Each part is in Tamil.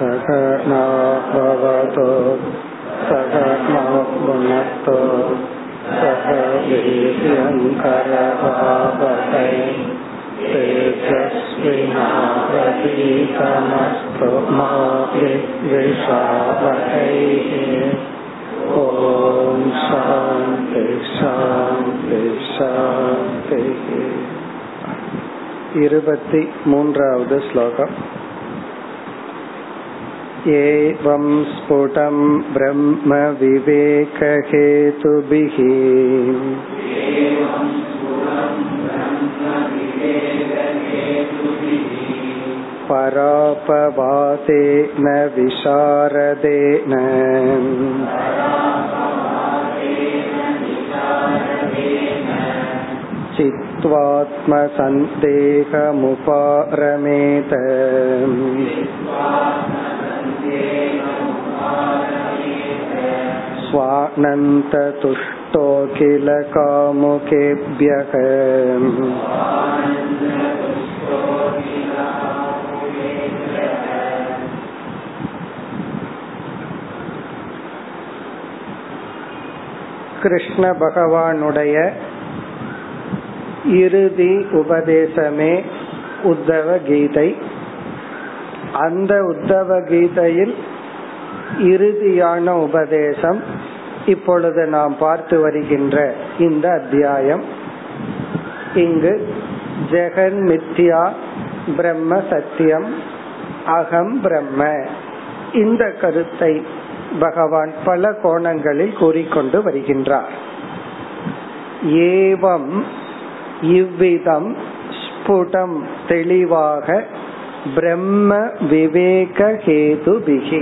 सकना भवतु सकनो भुनक्तु सह वीर्यङ्करभावकै तेजस्विनाप्रतीतमस्तु मा विद्विषावकैः ॐ शान्ति शान्ति शान्तिः இருபத்தி மூன்றாவது ஸ்லோகம் एवं स्फुटं ब्रह्मविवेकहेतुभिः परापवादेन विशारदेन चित्त्वात्मसन्देहमुपारमेत स्वानन्ततुष्टो किल कामुकेभ्यः கிருஷ்ண பகவானுடைய இறுதி உபதேசமே உத்தவ கீதை அந்த உத்தவ கீதையில் இறுதியான உபதேசம் இப்பொழுது நாம் பார்த்து வருகின்ற இந்த அத்தியாயம். இங்கு ஜெகன் மித்யா பிரம்ம சத்தியம் அகம் பிரம்ம. இந்த கருத்தை பகவான் பல கோணங்களில் கூறிக்கொண்டு வருகின்றார். ஏவம் இவ்விதம் ஸ்புடம் தெளிவாக பிரம்ம விவேக ஹேது பிகி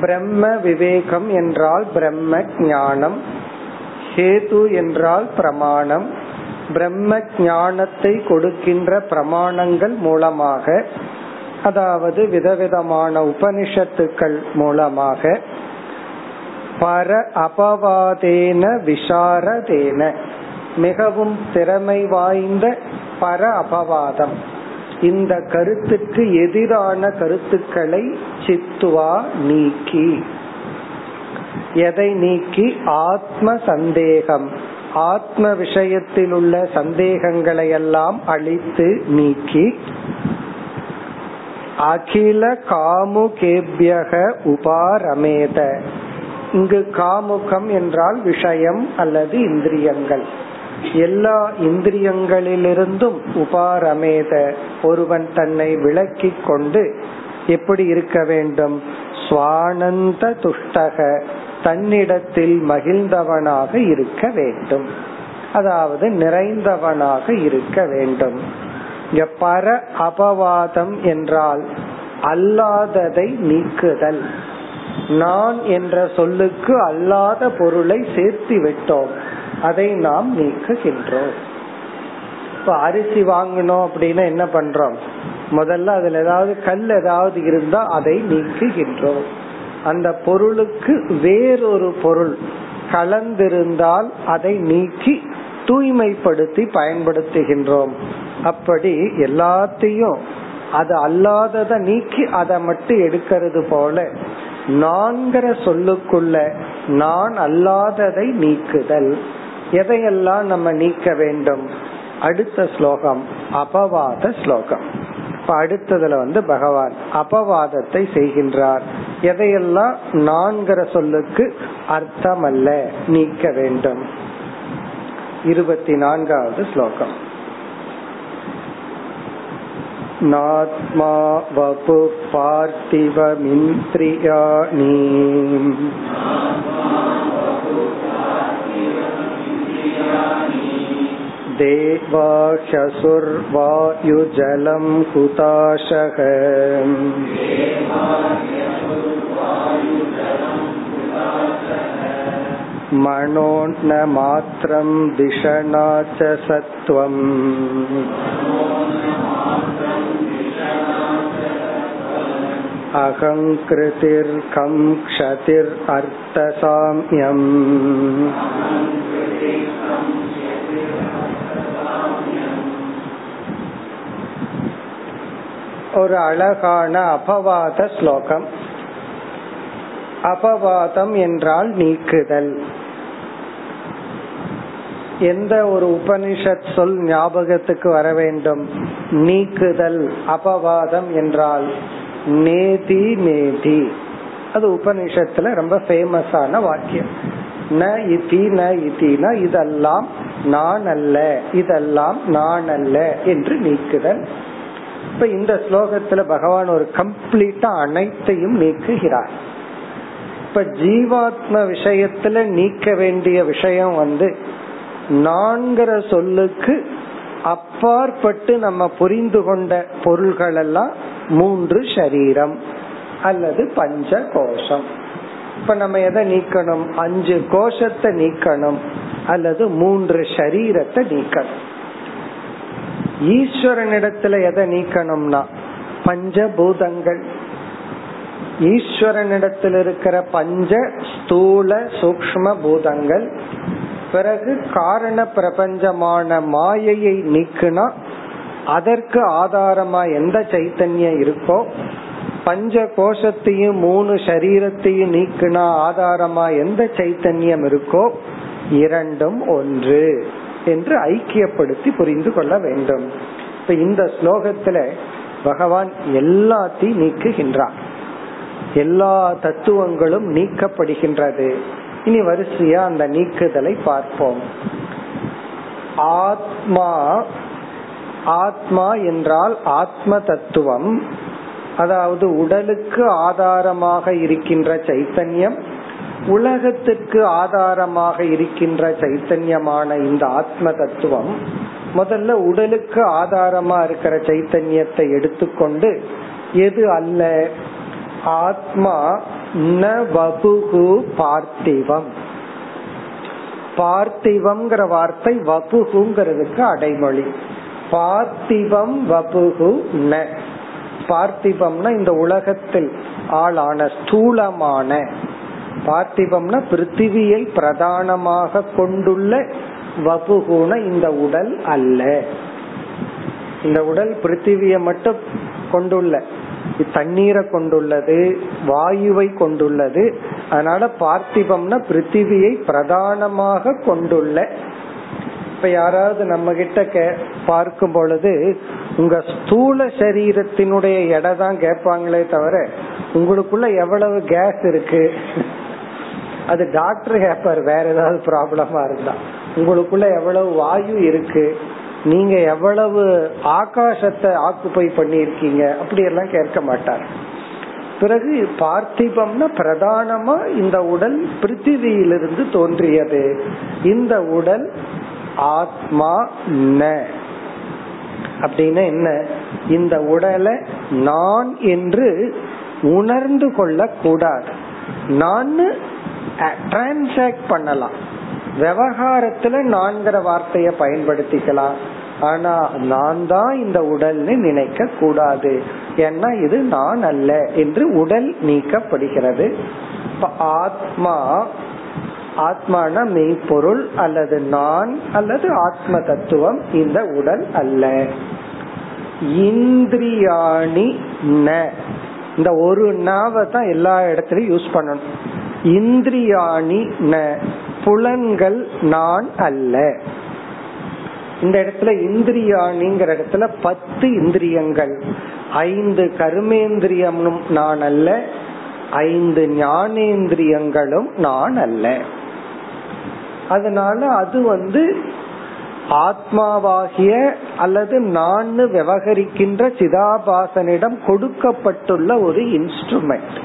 பிரம்ம விவேகம் என்றால் பிரம்ம ஞானம் ஹேது என்றால் பிரமாணம் பிரம்ம ஞானத்தை கொடுக்கின்ற பிரமாணங்கள் மூலமாக அதாவது விதவிதமான உபனிஷத்துக்கள் மூலமாக பர அபவாதேன விசாரதேன மிகவும் திறமை வாய்ந்த பர அபவாதம். இந்த கருத்துக்கு எதிரான கருத்துக்களை சித்துவா நீக்கி. எதை நீக்கி? ஆத்ம சந்தேகம். ஆத்ம விஷயத்தில் உள்ள சந்தேகங்களை எல்லாம் அழித்து நீக்கி. அகில காமுகேபியக உபாரமேத. இங்கு காமுகம் என்றால் விஷயம் அல்லது இந்திரியங்கள். எல்லா இந்திரியங்களிலிருந்தும் உபாரமேத ஒருவன் தன்னை விளக்கி கொண்டு எப்படி இருக்க வேண்டும்? சுவானந்த துஷ்டக தன்னிடத்தில் மகிழ்ந்தவனாக இருக்க வேண்டும். அதாவது நிறைந்தவனாக இருக்க வேண்டும். இங்க பர அபவாதம் என்றால் அல்லாததை நீக்குதல். நான் என்ற சொல்லுக்கு அல்லாத பொருளை சேர்த்து விட்டோம். அதை நாம் நீக்குகின்றோம். இப்ப அரிசி வாங்கணும் அப்படின்னா என்ன பண்றோம்? முதல்ல அதுல ஏதாவது கல் ஏதாவது இருந்தா அதை நீக்குகின்றோம். அந்த பொருளுக்கு வேறொரு பொருள் கலந்திருந்தால் அதை நீக்கி தூய்மைப்படுத்தி பயன்படுத்துகின்றோம். அப்படி எல்லாத்தையும் அது அல்லாதத நீக்கி அதை மட்டும் எடுக்கிறது போல நான்கிற சொல்லுக்குள்ள நான் அல்லாததை நீக்குதல். எதையெல்லாம் நம்ம நீக்க வேண்டும் அடுத்த ஸ்லோகம் அபவாத ஸ்லோகம் இப்ப அடுத்ததுல வந்து பகவான் அபவாதத்தை செய்கின்றார் எதையெல்லாம் நான்கிற சொல்லுக்கு அர்த்தம் அல்ல நீக்க வேண்டும் இருபத்தி நான்காவது ஸ்லோகம் नात्मा वपु पार्थिवमिन्द्रियाणि देवाशसुर्वायुजलं कुताशः। मणोन्नमात्रं दिशना च सत्त्वम्। अहङ्कृतिर्कं क्षतिरर्थसाम्यम् ஒரு அழகான அபவாத ஸ்லோகம் அபவாதம் என்றால் நீக்குதல் எந்த ஒரு உபனிஷத் சொல் ஞாபகத்துக்கு வர வேண்டும் நீக்குதல் அபவாதம் என்றால் நேதி நேதி. அது உபனிஷத்துல ரொம்ப ஃபேமஸான வாக்கியம். ந இதி ந இதினா இதெல்லாம் நான் அல்ல இதெல்லாம் நான் அல்ல என்று நீக்குதல். இப்ப இந்த ஸ்லோகத்துல பகவான் ஒரு கம்ப்ளீட்டா அனைத்தையும் நீக்குகிறார். இப்ப ஜீவாத்ம விஷயத்துல நீக்க வேண்டிய விஷயம் வந்து நான்கிற சொல்லுக்கு அப்பாற்பட்டு நம்ம புரிந்து கொண்ட பொருள்கள் எல்லாம் மூன்று சரீரம் அல்லது பஞ்ச கோஷம் இப்ப நம்ம எதை நீக்கணும்? அஞ்சு கோஷத்தை நீக்கணும் அல்லது மூன்று சரீரத்தை நீக்கணும். ஈஸ்வரனிடத்துல எதை நீக்கணும்னா பஞ்சபூதங்கள். ஈஸ்வரனிடத்தில் இருக்கிற பஞ்ச ஸ்தூல சூக்ம பூதங்கள். பிறகு காரண பிரபஞ்சமான மாயையை நீக்குனா அதற்கு ஆதாரமா எந்த சைத்தன்யம் இருக்கோ பஞ்ச கோஷத்தையும் மூணு சரீரத்தையும் நீக்கினா ஆதாரமா எந்த சைத்தன்யம் இருக்கோ இரண்டும் ஒன்று என்று ஐக்கியப்படுத்தி புரிந்து கொள்ள வேண்டும். இப்ப இந்த ஸ்லோகத்துல பகவான் எல்லாத்தையும் நீக்குகின்றார். எல்லா தத்துவங்களும் நீக்கப்படுகின்றது. இனி வரிசையா அந்த நீக்குதலை பார்ப்போம். ஆத்மா ஆத்மா என்றால் ஆத்ம தத்துவம் அதாவது உடலுக்கு ஆதாரமாக இருக்கின்ற சைத்தன்யம் உலகத்துக்கு ஆதாரமாக இருக்கின்ற சைத்தன்யமான இந்த ஆத்ம தத்துவம் முதல்ல உடலுக்கு ஆதாரமா இருக்கிற சைத்தன்யத்தை எடுத்துக்கொண்டு எது அல்ல? ஆத்மா ந வபுகு பார்த்திவம். பார்த்திவம்ங்கிற வார்த்தை வபுகுங்கிறதுக்கு அடைமொழி. பார்த்திபம் வபுகு ந. பார்த்திபம்னா இந்த உலகத்தில் ஆளான ஸ்தூலமான. பார்த்திபம்னா பிருத்திவியை பிரதானமாக கொண்டுள்ள வபுகுண இந்த உடல் அல்ல. இந்த உடல் பிருத்திவியை மட்டும் கொண்டுள்ள. தண்ணீரை கொண்டுள்ளது வாயுவை கொண்டுள்ளது. அதனால பார்த்திபம்னா பிருத்திவியை பிரதானமாக கொண்டுள்ள இப்ப யாராவது நம்ம கிட்ட கே பார்க்கும் பொழுது உங்க ஸ்தூல சரீரத்தினுடைய எடை தான் கேட்பாங்களே தவிர உங்களுக்குள்ள எவ்வளவு கேஸ் இருக்கு? அது டாக்டர் கேப்பார் வேற ஏதாவது ப்ராப்ளமா இருந்தா. உங்களுக்குள்ள எவ்வளவு வாயு இருக்கு? நீங்க எவ்வளவு ஆகாசத்தை ஆக்குப்பை பண்ணிருக்கீங்க அப்படி எல்லாம் கேட்க மாட்டார். பிறகு பார்த்திபம்னா பிரதானமா இந்த உடல் பிருத்திவியிலிருந்து தோன்றியது. இந்த உடல் ஆத்மா ந. அப்படின்னா என்ன? இந்த உடலை நான் என்று உணர்ந்து கொள்ள கூடாது நான் டிரான்சாக்ட் பண்ணலாம். விவகாரத்துல நான்கிற வார்த்தைய பயன்படுத்திக்கலாம். ஆனா நான் தான் இந்த உடல்னு நினைக்க கூடாது ஏன்னா இது நான் அல்ல என்று உடல் நீக்கப்படுகிறது. ஆத்மா ஆத்மான மெய்ப்பொருள் அல்லது நான் அல்லது ஆத்ம தத்துவம் இந்த உடல் அல்ல. இந்திரியாணி ந. இந்த ஒரு நாவை தான் எல்லா இடத்துலயும் யூஸ் பண்ணணும். இந்திரியாணி ந. புலன்கள் நான் அல்ல. இந்த இடத்துல இந்திரியாணிங்கிற இடத்துல பத்து இந்திரியங்கள். ஐந்து கர்மேந்திரியமும் நான் அல்ல. ஐந்து ஞானேந்திரியங்களும் நான் அல்ல. அதனால அது வந்து ஆத்மாவாகிய அல்லது நான் விவகரிக்கின்ற சிதாபாசனிடம் கொடுக்கப்பட்டுள்ள ஒரு இன்ஸ்ட்ருமெண்ட்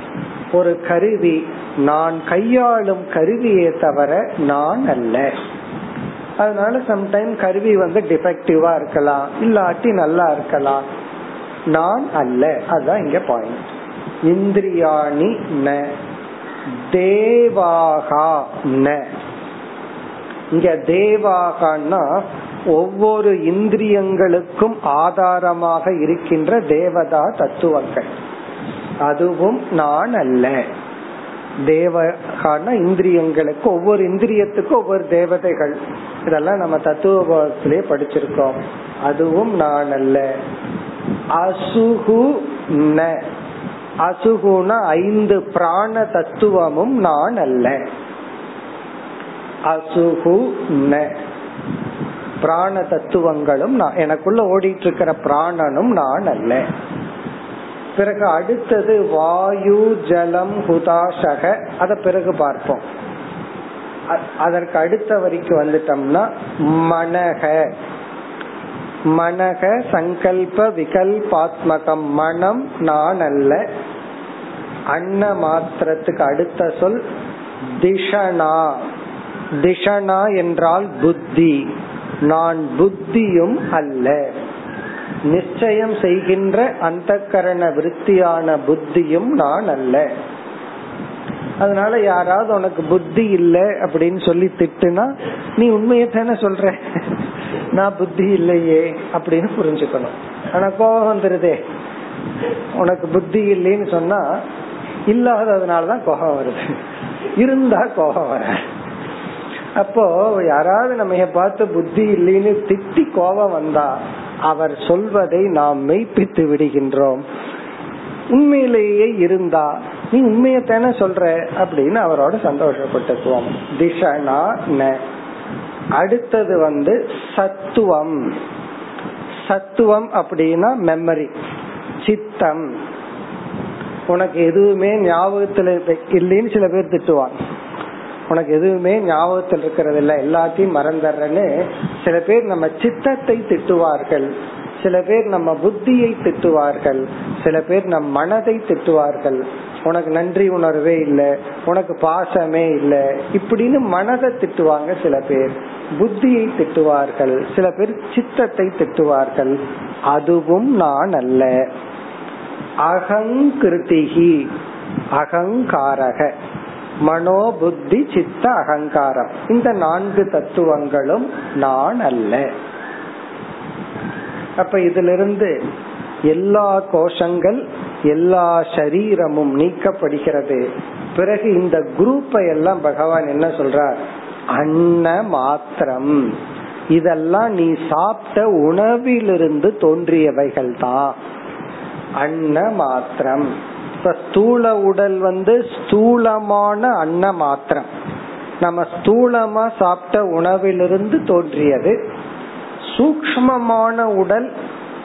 ஒரு கருவி. நான் கையாளும் கருவியே தவிர நான் அல்ல. அதனால சம்டைம் கருவி வந்து டிஃபெக்டிவா இருக்கலாம். இல்லாட்டி நல்லா இருக்கலாம். நான் அல்ல. அதுதான் இங்க பாயிண்ட் இந்திரியாணி ந. தேவாகா ந. இங்க தேவாகனா ஒவ்வொரு இந்திரியங்களுக்கும் ஆதாரமாக இருக்கின்ற தேவதா தத்துவங்கள். அதுவும் நான் அல்ல. தேவகான இந்திரியங்களுக்கு ஒவ்வொரு இந்திரியத்துக்கும் ஒவ்வொரு தேவதைகள். இதெல்லாம் நம்ம தத்துவத்திலே படிச்சிருக்கோம். அதுவும் நான் அல்ல. அசுகு ந. அசுகுன ஐந்து பிராண தத்துவமும் நான் அல்ல. அசுகு ந. பிராண தத்துவங்களும் எனக்குள்ள ஓடிட்டு இருக்கிற பிராணனும் நான் அல்ல. பிறகு அடுத்தது வாயு ஜலம் ஹுதாசக அத பிறகு பார்ப்போம். அதற்கு அடுத்த வரைக்கும் வந்துட்டோம்னா மனக. மனக சங்கல்ப விகல்பாத்மகம் மனம் நான் அல்ல. அன்ன மாத்திரத்துக்கு அடுத்த சொல் திஷனா. திஷனா என்றால் புத்தி. நான் புத்தியும் அல்ல. நிச்சயம் செய்கின்ற அந்த கரண விருத்தியான புத்தியும் நான் அல்ல. அதனால யாராவது உனக்கு புத்தி இல்லை அப்படின்னு சொல்லி திட்டுனா நீ உண்மையை தானே சொல்ற? நான் புத்தி இல்லையே அப்படின்னு புரிஞ்சுக்கணும். ஆனா கோபம் வந்துருதே. உனக்கு புத்தி இல்லைன்னு சொன்னா இல்லாததுனாலதான் கோபம் வருது. இருந்தா கோபம் வர அப்போ யாராவது நம்ம பார்த்து புத்தி இல்லைன்னு திட்டி கோபம் வந்தா அவர் சொல்வதை நாம் மெய்ப்பித்து விடுகின்றோம். உண்மையிலேயே இருந்தா நீ உண்மையத்தானே சொல்ற அப்படின்னு அவரோட சந்தோஷப்பட்டுக்குவோம். திஷனா ந. அடுத்தது வந்து சத்துவம். சத்துவம் அப்படின்னா மெமரி சித்தம். உனக்கு எதுவுமே ஞாபகத்துல இல்லைன்னு சில பேர் திட்டுவாங்க. உனக்கு எதுவுமே ஞாபகத்தில் இருக்கிறது இல்ல எல்லாத்தையும் மறந்துடுறேன்னு சில பேர் நம்ம சித்தத்தை திட்டுவார்கள். சில பேர் நம்ம புத்தியை திட்டுவார்கள். சில பேர் நம் மனதை திட்டுவார்கள். உனக்கு நன்றி உணர்வே இல்லை. உனக்கு பாசமே இல்லை. இப்படின்னு மனதை திட்டுவாங்க சில பேர். புத்தியை திட்டுவார்கள். சில பேர் சித்தத்தை திட்டுவார்கள். அதுவும் நான் அல்ல. அகங்கிருத்திகி அகங்காரக. மனோ புத்தி சித்த அகங்காரம். இந்த நான்கு தத்துவங்களும் நான் அல்ல. அப்ப இதிலிருந்து எல்லா கோஷங்கள் எல்லா சரீரமும் நீக்கப்படுகிறது. பிறகு இந்த குரூப்பை எல்லாம் பகவான் என்ன சொல்றார்? அன்ன மாத்திரம். இதெல்லாம் நீ சாப்பிட்ட உணவிலிருந்து தோன்றியவைகள் தான் அன்ன மாத்திரம். இப்ப ஸ்தூல உடல் வந்து ஸ்தூலமான அன்ன மாத்திரம் நம்ம ஸ்தூலமா சாப்பிட்ட உணவிலிருந்து தோன்றியது. சூக்மமான உடல்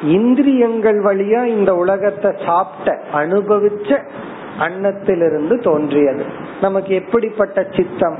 இந்திரியங்கள் வழியா இந்த உலகத்தை சாப்பிட்ட அனுபவிச்ச அன்னத்திலிருந்து தோன்றியது. நமக்கு எப்படிப்பட்ட சித்தம்?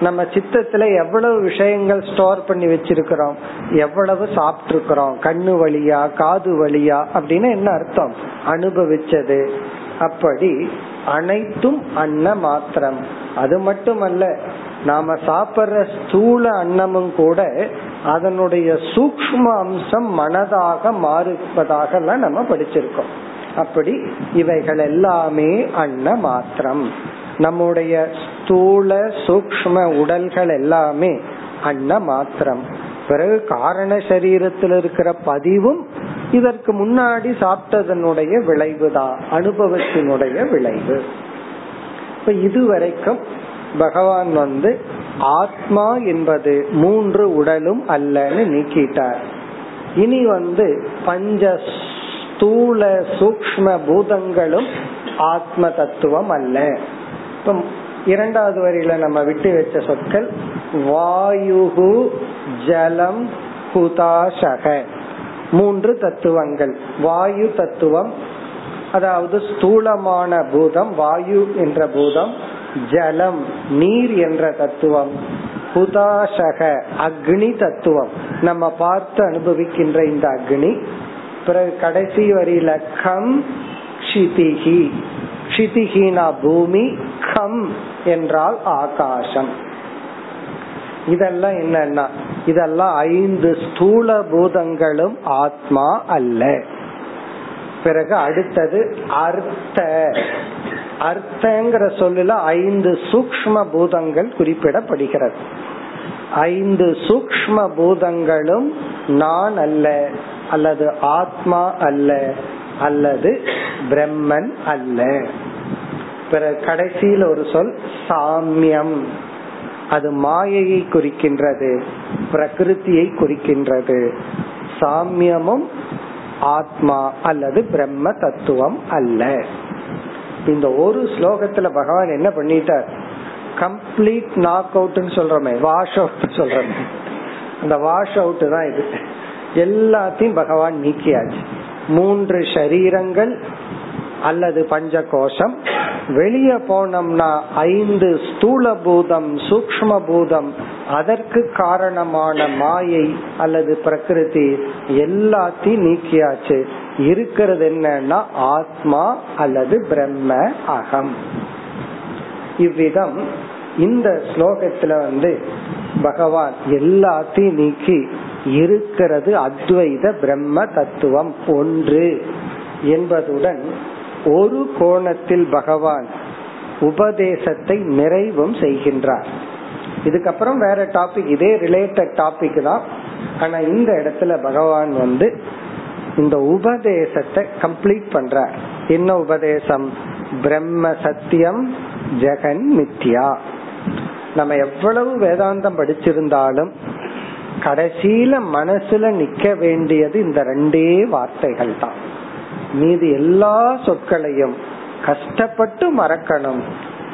நம்ம சித்தத்துல எவ்வளவு விஷயங்கள் ஸ்டோர் பண்ணி வச்சிருக்கிறோம்? எவ்வளவு சாப்பிட்டு இருக்கிறோம் கண்ணு வழியா காது வழியா அப்படின்னு என்ன அர்த்தம்? அனுபவிச்சது. அப்படி அனைத்தும் அன்ன மாத்திரம் அது மட்டுமல்ல நாம சாப்பிடுற ஸ்தூல அன்னமும் கூட அதனுடைய சூக்ம அம்சம் மனதாக மாறுவதாக நம்ம படிச்சிருக்கோம். அப்படி இவைகள் எல்லாமே அன்ன மாத்திரம் நம்முடைய ஸ்தூல சூக்ம உடல்கள் எல்லாமே அன்ன மாத்திரம் பிறகு காரண சரீரத்தில் இருக்கிற பதிவும் இதற்கு முன்னாடி சாப்பிட்டதனுடைய விளைவுதான் அனுபவத்தினுடைய விளைவு. இப்ப இதுவரைக்கும் பகவான் வந்து ஆத்மா என்பது மூன்று உடலும் அல்லன்னு நீக்கிட்டார். இனி வந்து பஞ்ச ஸ்தூல சூக்ம பூதங்களும் ஆத்ம தத்துவம் அல்ல. இப்ப இரண்டாவது வரியில நம்ம விட்டு வச்ச சொற்கள் வாயுகு ஜலம் குதாசக. மூன்று தத்துவங்கள். வாயு தத்துவம் அதாவது ஸ்தூலமான பூதம் வாயு என்ற பூதம் ஜலம் நீர் என்ற தத்துவம் புதாசக அக்னி தத்துவம். நம்ம பார்த்து அனுபவிக்கின்ற இந்த அக்னி பிறகு கடைசி வரியில கம் க்ஷிதிகி க்ஷிதிகினா பூமி கம் என்றால் ஆகாசம். இதெல்லாம் என்னன்னா இதெல்லாம் ஐந்து ஸ்தூல பூதங்களும் ஆத்மா அல்ல. பிறகு அடுத்தது அர்த்த. அர்த்தங்கிற சொல்லுல ஐந்து சூக்ம பூதங்கள் குறிப்பிடப்படுகிறது. ஐந்து சூக்ம பூதங்களும் நான் அல்ல அல்லது ஆத்மா அல்ல அல்லது பிரம்மன் அல்ல. பிறகு கடைசியில் ஒரு சொல் சாமியம். அது மாயையை குறிக்கின்றது பிரகிருத்தியை குறிக்கின்றது. சாமியமும் ஆத்மா அல்லது பிரம்ம தத்துவம் அல்ல. இந்த ஒரு ஸ்லோகத்துல பகவான் என்ன பண்ணிட்டார்? கம்ப்ளீட் நாக் அவுட்னு சொல்றோமே வாஷ் அவுட் சொல்றோமே. அந்த வாஷ் அவுட் தான் இது. எல்லாத்தையும் பகவான் நீக்கியாச்சு. மூன்று ஷரீரங்கள் அல்லது பஞ்ச கோஷம் வெளியே போனோம்னா ஐந்து ஸ்தூல பூதம் சூக்ம பூதம் அதற்கு காரணமான மாயை அல்லது பிரகிருதி எல்லாத்தையும் நீக்கியாச்சு. இருக்கிறது என்னன்னா ஆத்மா அல்லது பிரம்ம அகம். இவ்விதம் இந்த ஸ்லோகத்துல வந்து பகவான் எல்லாத்தையும் நீக்கி இருக்கிறது அத்வைத பிரம்ம தத்துவம் ஒன்று என்பதுடன் ஒரு கோணத்தில் பகவான் உபதேசத்தை நிறைவும் செய்கின்றார். இதுக்கப்புறம் வேற டாபிக் இதே ரிலேட்டட் டாபிக் தான். ஆனா இந்த இடத்துல பகவான் வந்து இந்த உபதேசத்தை கம்ப்ளீட் பண்றார். என்ன உபதேசம்? பிரம்ம சத்தியம் ஜெகன் மித்யா. நம்ம எவ்வளவு வேதாந்தம் படிச்சிருந்தாலும் கடைசியில மனசுல நிக்க வேண்டியது இந்த ரெண்டே வார்த்தைகள் தான். மீது எல்லா சொற்களையும் கஷ்டப்பட்டு மறக்கணும்.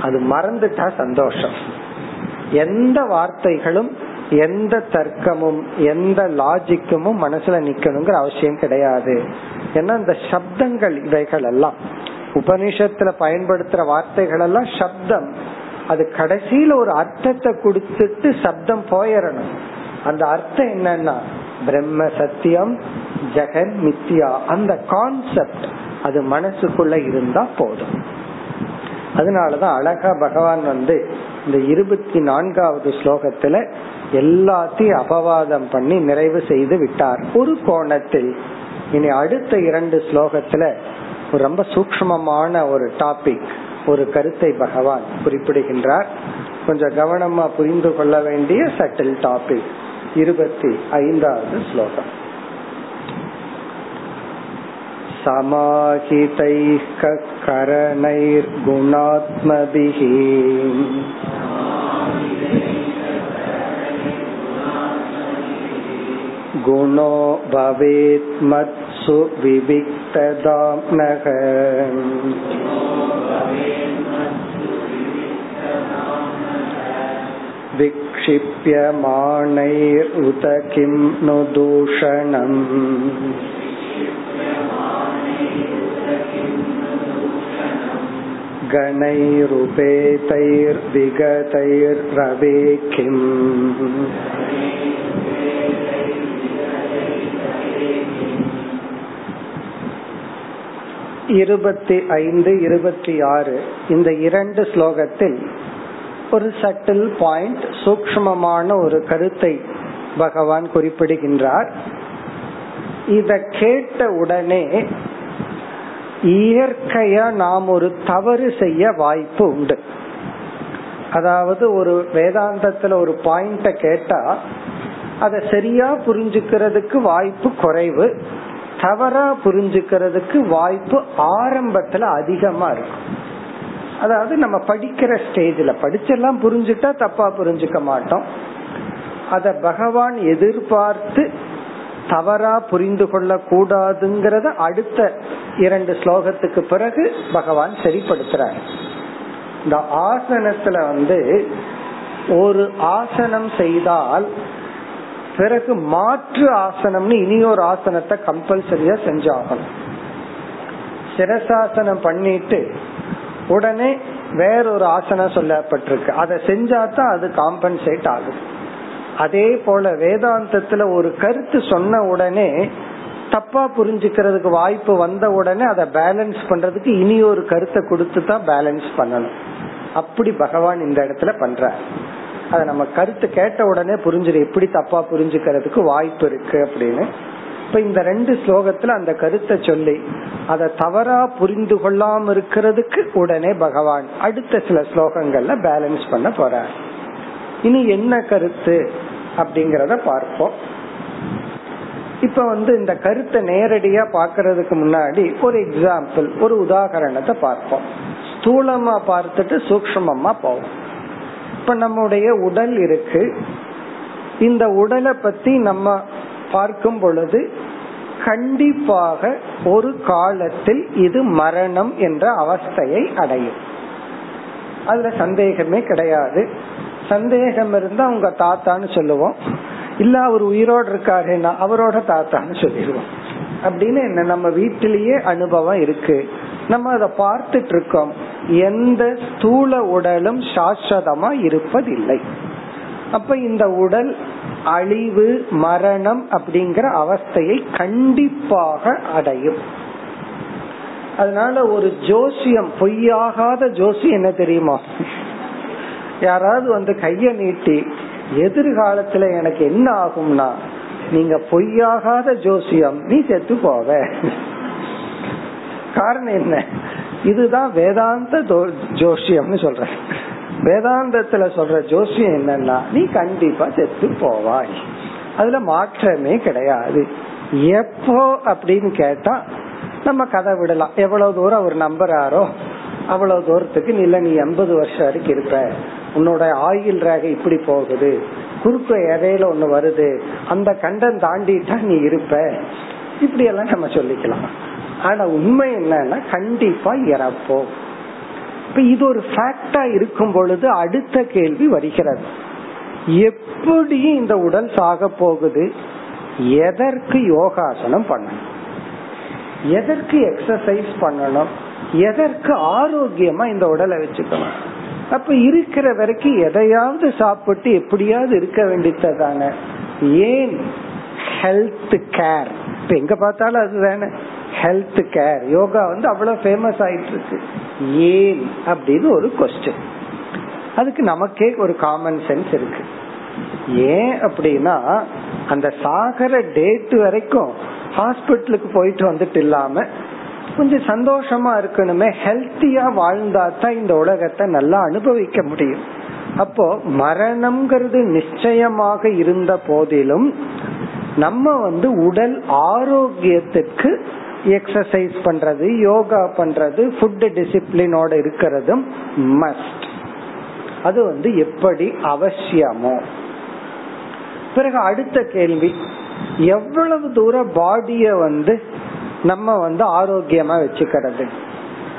அது மறந்துட்டா சந்தோஷம். எந்த வார்த்தைகளும் எந்த தர்க்கமும் எந்த லாஜிக்கமும் மனசுல நிக்கணுங்கிற அவசியம் கிடையாது. ஏன்னா இந்த சப்தங்கள் இவைகள் எல்லாம். உபனிஷத்துல பயன்படுத்துற வார்த்தைகள் எல்லாம் சப்தம். அது கடைசியில ஒரு அர்த்தத்தை கொடுத்துட்டு சப்தம் போயிடணும் அந்த அர்த்தம் என்னன்னா பிரம்ம சத்தியம் ஜெகன் மித்யா. அந்த கான்செப்ட் அது மனசுக்குள்ள இருந்தா போதும். அதனாலதான் அழகா பகவான் வந்து இந்த இருபத்தி நான்காவது ஸ்லோகத்துல எல்லாத்தையும் அபவாதம் பண்ணி நிறைவு செய்து விட்டார். ஒரு கோணத்தில். இனி அடுத்த இரண்டு ஸ்லோகத்துல ரொம்ப சூக்மமான ஒரு டாபிக் ஒரு கருத்தை பகவான் குறிப்பிடுகின்றார். கொஞ்சம் கவனமா புரிந்து கொள்ள வேண்டிய சட்டில் டாபிக் இருபத்தி ஐந்தாவது ஸ்லோகம் समाहितैः करणैर्गुणात्मभिः गुणो भवेत् मत्सु विविक्तदाम्नः विक्षिप्यमाणैरुत किं नु दूषणम् गणैरुपेतैर्विगतैर्रवे किम् இருபத்தி ஐந்து இருபத்தி ஆறு இந்த இரண்டு ஸ்லோகத்தில் ஒரு சட்டில் பாயிண்ட் சூக்மமான ஒரு கருத்தை பகவான் குறிப்பிடுகின்றார். இத கேட்ட உடனே இயற்கையா நாம் ஒரு தவறு செய்ய வாய்ப்பு உண்டு. அதாவது ஒரு வேதாந்தத்துல ஒரு பாயிண்ட கேட்டா அத சரியா புரிஞ்சுக்கிறதுக்கு வாய்ப்பு குறைவு தவறா புரிஞ்சுக்கிறதுக்கு வாய்ப்பு ஆரம்பத்துல அதிகமா இருக்கும். அதாவது நம்ம படிக்கிற ஸ்டேஜ்ல படிச்செல்லாம் புரிஞ்சுட்டா தப்பா புரிஞ்சுக்க மாட்டோம். அத பகவான் எதிர்பார்த்து தவறா புரிந்து கொள்ள கூடாதுங்கிறத அடுத்த இரண்டு ஸ்லோகத்துக்கு பிறகு பகவான் சரிப்படுத்துறார். இந்த ஆசனத்துல வந்து ஒரு ஆசனம் செய்தால் பிறகு மாற்று ஆசனம்னு இனி ஒரு ஆசனத்தை கம்பல்சரியா செஞ்சாகணும். சிரசாசனம் பண்ணிட்டு உடனே வேறொரு ஆசனம் சொல்லப்பட்டிருக்கு. அதை செஞ்சாதான் அது காம்பன்சேட் ஆகும். அதே போல வேதாந்தத்துல ஒரு கருத்து சொன்ன உடனே தப்பா புரிஞ்சுக்கிறதுக்கு வாய்ப்பு வந்த உடனே அதை பேலன்ஸ் பண்றதுக்கு இனி ஒரு கருத்தை கொடுத்து தான் பேலன்ஸ் பண்ணணும். அப்படி பகவான் இந்த இடத்துல பண்ற அத நம்ம கருத்து கேட்ட உடனே புரிஞ்சிடும் எப்படி தப்பா புரிஞ்சுக்கிறதுக்கு வாய்ப்பு இருக்கு அப்படின்னு இப்ப இந்த ரெண்டு ஸ்லோகத்துல அந்த கருத்தை சொல்லி. அதை தவறா புரிந்து கொள்ளாம இருக்கிறதுக்கு உடனே பகவான் அடுத்த சில ஸ்லோகங்கள்ல பேலன்ஸ் பண்ண போறார். இனி என்ன கருத்து அப்படிங்கறத பார்ப்போம். இப்ப வந்து இந்த கருத்தை நேரடியா பாக்குறதுக்கு முன்னாடி ஒரு எக்ஸாம்பிள் ஒரு உதாகரணத்தை பார்ப்போம். ஸ்தூலமா பார்த்துட்டு சூக்மமா போவோம். இப்ப நம்முடைய உடல் இருக்கு. இந்த உடலை பத்தி நம்ம பார்க்கும் பொழுது கண்டிப்பாக ஒரு காலத்தில் இது மரணம் என்ற அவஸ்தையை அடையும். அதுல சந்தேகமே கிடையாது. சந்தேகம் இருந்தா உங்க தாத்தான்னு சொல்லுவோம். இல்ல அவர் உயிரோடு இருக்காருன்னா அவரோட தாத்தான்னு சொல்லிடுவோம். அப்படின்னு என்ன நம்ம வீட்டிலேயே அனுபவம் இருக்கு. நம்ம அதை பார்த்துட்டு இருக்கோம் எந்த ஸ்தூல உடலும் சாஸ்வதமா இருப்பதில்லை. அப்ப இந்த உடல் அழிவு மரணம் அப்படிங்கிற அவஸ்தையை கண்டிப்பாக அடையும். அதனால ஒரு ஜோசியம் பொய்யாகாத ஜோசியம் என்ன தெரியுமா? யாராவது வந்து கைய நீட்டி எதிர்காலத்துல எனக்கு என்ன ஆகும்னா நீங்க பொய்யாகாத ஜோசியம் நீ செத்து போவ. காரணம் என்ன? இதுதான் வேதாந்த ஜோசியம்னு சொல்ற வேதாந்தத்துல சொல்ற ஜோசியம் என்னன்னா நீ கண்டிப்பா செத்து போவாய். அதுல மாற்றமே கிடையாது. எப்போ அப்படின்னு கேட்டா நம்ம கதை விடலாம். எவ்வளவு தூரம் அவர் நம்புறாரோ அவ்வளவு தூரத்துக்கு இல்ல நீ எண்பது வருஷம் வரைக்கும் இருப்ப. உன்னோட ஆயில் ரேக இப்படி போகுது. குறுக்க இடையில ஒண்ணு வருது. அந்த கண்டம் தாண்டிட்டா நீ இருப்ப. இப்படி எல்லாம் நம்ம சொல்லிக்கலாம். ஆனா உண்மை என்னன்னா கண்டிப்பா இறப்போம். அப்ப இது ஒரு ஃபேக்டா இருக்கும் பொழுது அடுத்த கேள்வி வருகிறது. எப்படி இந்த உடல் சாக போகுது? எதற்கு யோகாசனம் பண்ணணும்? எதற்கு எக்ஸசைஸ் பண்ணணும்? எதற்கு ஆரோக்கியமா இந்த உடலை வச்சுக்கணும்? அப்ப இருக்கிற வரைக்கும் எதையாவது சாப்பிட்டு எப்படியாவது இருக்க வேண்டியதானே ஏன்? ஹெல்த் கேர் இப்ப எங்க பார்த்தாலும் அதுதானே. ஹெல்த் கேர் யோகா வந்து அவ்வளவு ஃபேமஸ் ஆயிட்டு இருக்கு. ஏன் அப்படின்னு ஒரு கொஸ்டின் அதுக்கு நமக்கே ஒரு காமன் சென்ஸ் இருக்கு. ஏன் அப்படின்னா அந்த சாகர டேட் வரைக்கும் ஹாஸ்பிட்டலுக்கு போயிட்டு வந்துட்டு இல்லாம கொஞ்சம் சந்தோஷமா இருக்கணுமே ஹெல்த்தியா வாழ்ந்தா தான் இந்த உலகத்தை நல்லா அனுபவிக்க முடியும். அப்போ மரணம்ங்கிறது நிச்சயமாக இருந்த போதிலும் நம்ம வந்து உடல் ஆரோக்கியத்துக்கு எக்ஸசைஸ் பண்றது யோகா பண்றது ஃபுட் டிசிப்ளினோட இருக்கிறதும் மஸ்ட் அது வந்து எப்படி அவசியமோ. பிறகு அடுத்த கேள்வி எவ்வளவு தூரம் பாடிய வந்து நம்ம வந்து ஆரோக்கியமா வச்சுக்கிறது?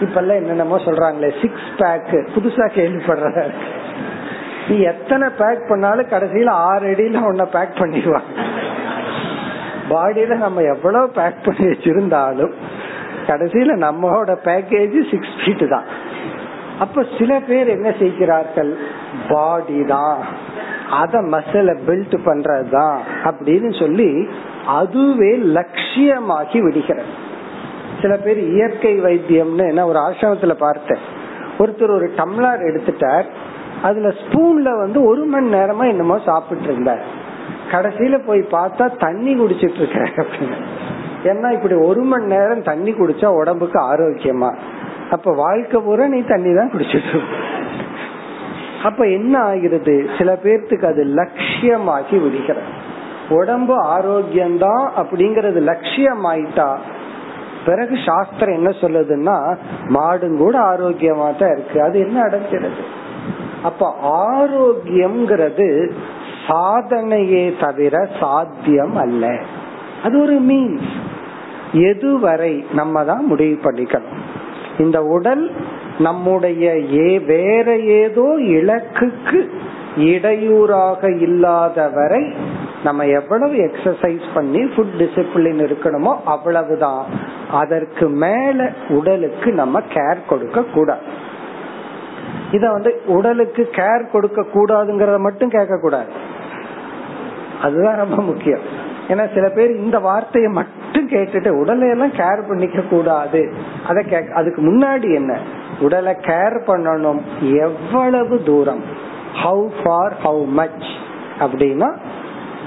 இப்பெல்லாம் என்னென்னமோ சொல்றாங்களே சிக்ஸ் பேக் புதுசா கேள்விப்படுற நீ எத்தனை பேக் பண்ணாலும் கடைசியில ஆறு அடியில உன்னை பேக் பண்ணிடுவாங்க. பாடியில நம்ம எவ்வளவு பேக் பண்ணி வச்சிருந்தாலும் கடைசியில நம்மளோட பேக்கேஜ் சிக்ஸ் ஃபீட் தான். அப்ப சில பேர் என்ன செய்கிறார்கள்? பாடி தான். அத மசில பில்ட் பண்றதுதான் அப்படின்னு சொல்லி அதுவே லட்சியமாகி விடுகிறது. சில பேர் இயற்கை வைத்தியம்னு என்ன ஒரு ஆசிரமத்துல பார்த்தேன். ஒருத்தர் ஒரு டம்ளர் எடுத்துட்டார். அதுல ஸ்பூன்ல வந்து ஒரு மணி நேரமா என்னமோ சாப்பிட்டு இருந்தார். கடைசியில போய் பார்த்தா தண்ணி குடிச்சிட்டு இருக்க ஏன்னா இப்படி ஒரு மணி நேரம் தண்ணி குடிச்சா உடம்புக்கு ஆரோக்கியமா? அப்ப வாழ்க்கை பூரா நீ தண்ணி தான் குடிச்சிட்டு அப்ப என்ன ஆகிறது? சில பேர்த்துக்கு அது லட்சியமாகி விடுகிற உடம்பு ஆரோக்கியம்தான் அப்படிங்கறது லட்சியம் ஆயிட்டா பிறகு சாஸ்திரம் என்ன சொல்லுதுன்னா மாடும் கூட ஆரோக்கியமா தான் இருக்கு. அது என்ன அடைஞ்சிருது அப்ப ஆரோக்கியம்ங்கிறது சாதனையே தவிர சாத்தியம் அல்ல. அது ஒரு மீன்ஸ் எதுவரை நம்ம தான் முடிவு பண்ணிக்கணும். இந்த உடல் நம்முடைய ஏ வேற ஏதோ இலக்குக்கு இடையூறாக இல்லாத வரை நம்ம எவ்வளவு எக்ஸசைஸ் பண்ணி ஃபுட் டிசிப்ளின் இருக்கணுமோ அவ்வளவுதான். அதற்கு மேல உடலுக்கு நம்ம கேர் கொடுக்க கூடாது. இத வந்து உடலுக்கு கேர் கொடுக்க கூடாதுங்கறத மட்டும் கேட்க கூடாது அதுதான் ரொம்ப முக்கியம். ஏன்னா சில பேர் இந்த வார்த்தையை மட்டும் கேட்டுட்டு உடலை எல்லாம் கேர் பண்ணிக்க கூடாது. அத அதுக்கு முன்னாடி என்ன? உடலை கேர் பண்ணணும் எவ்வளவு தூரம்? ஹவு ஃபார் ஹவு மச் அப்படின்னா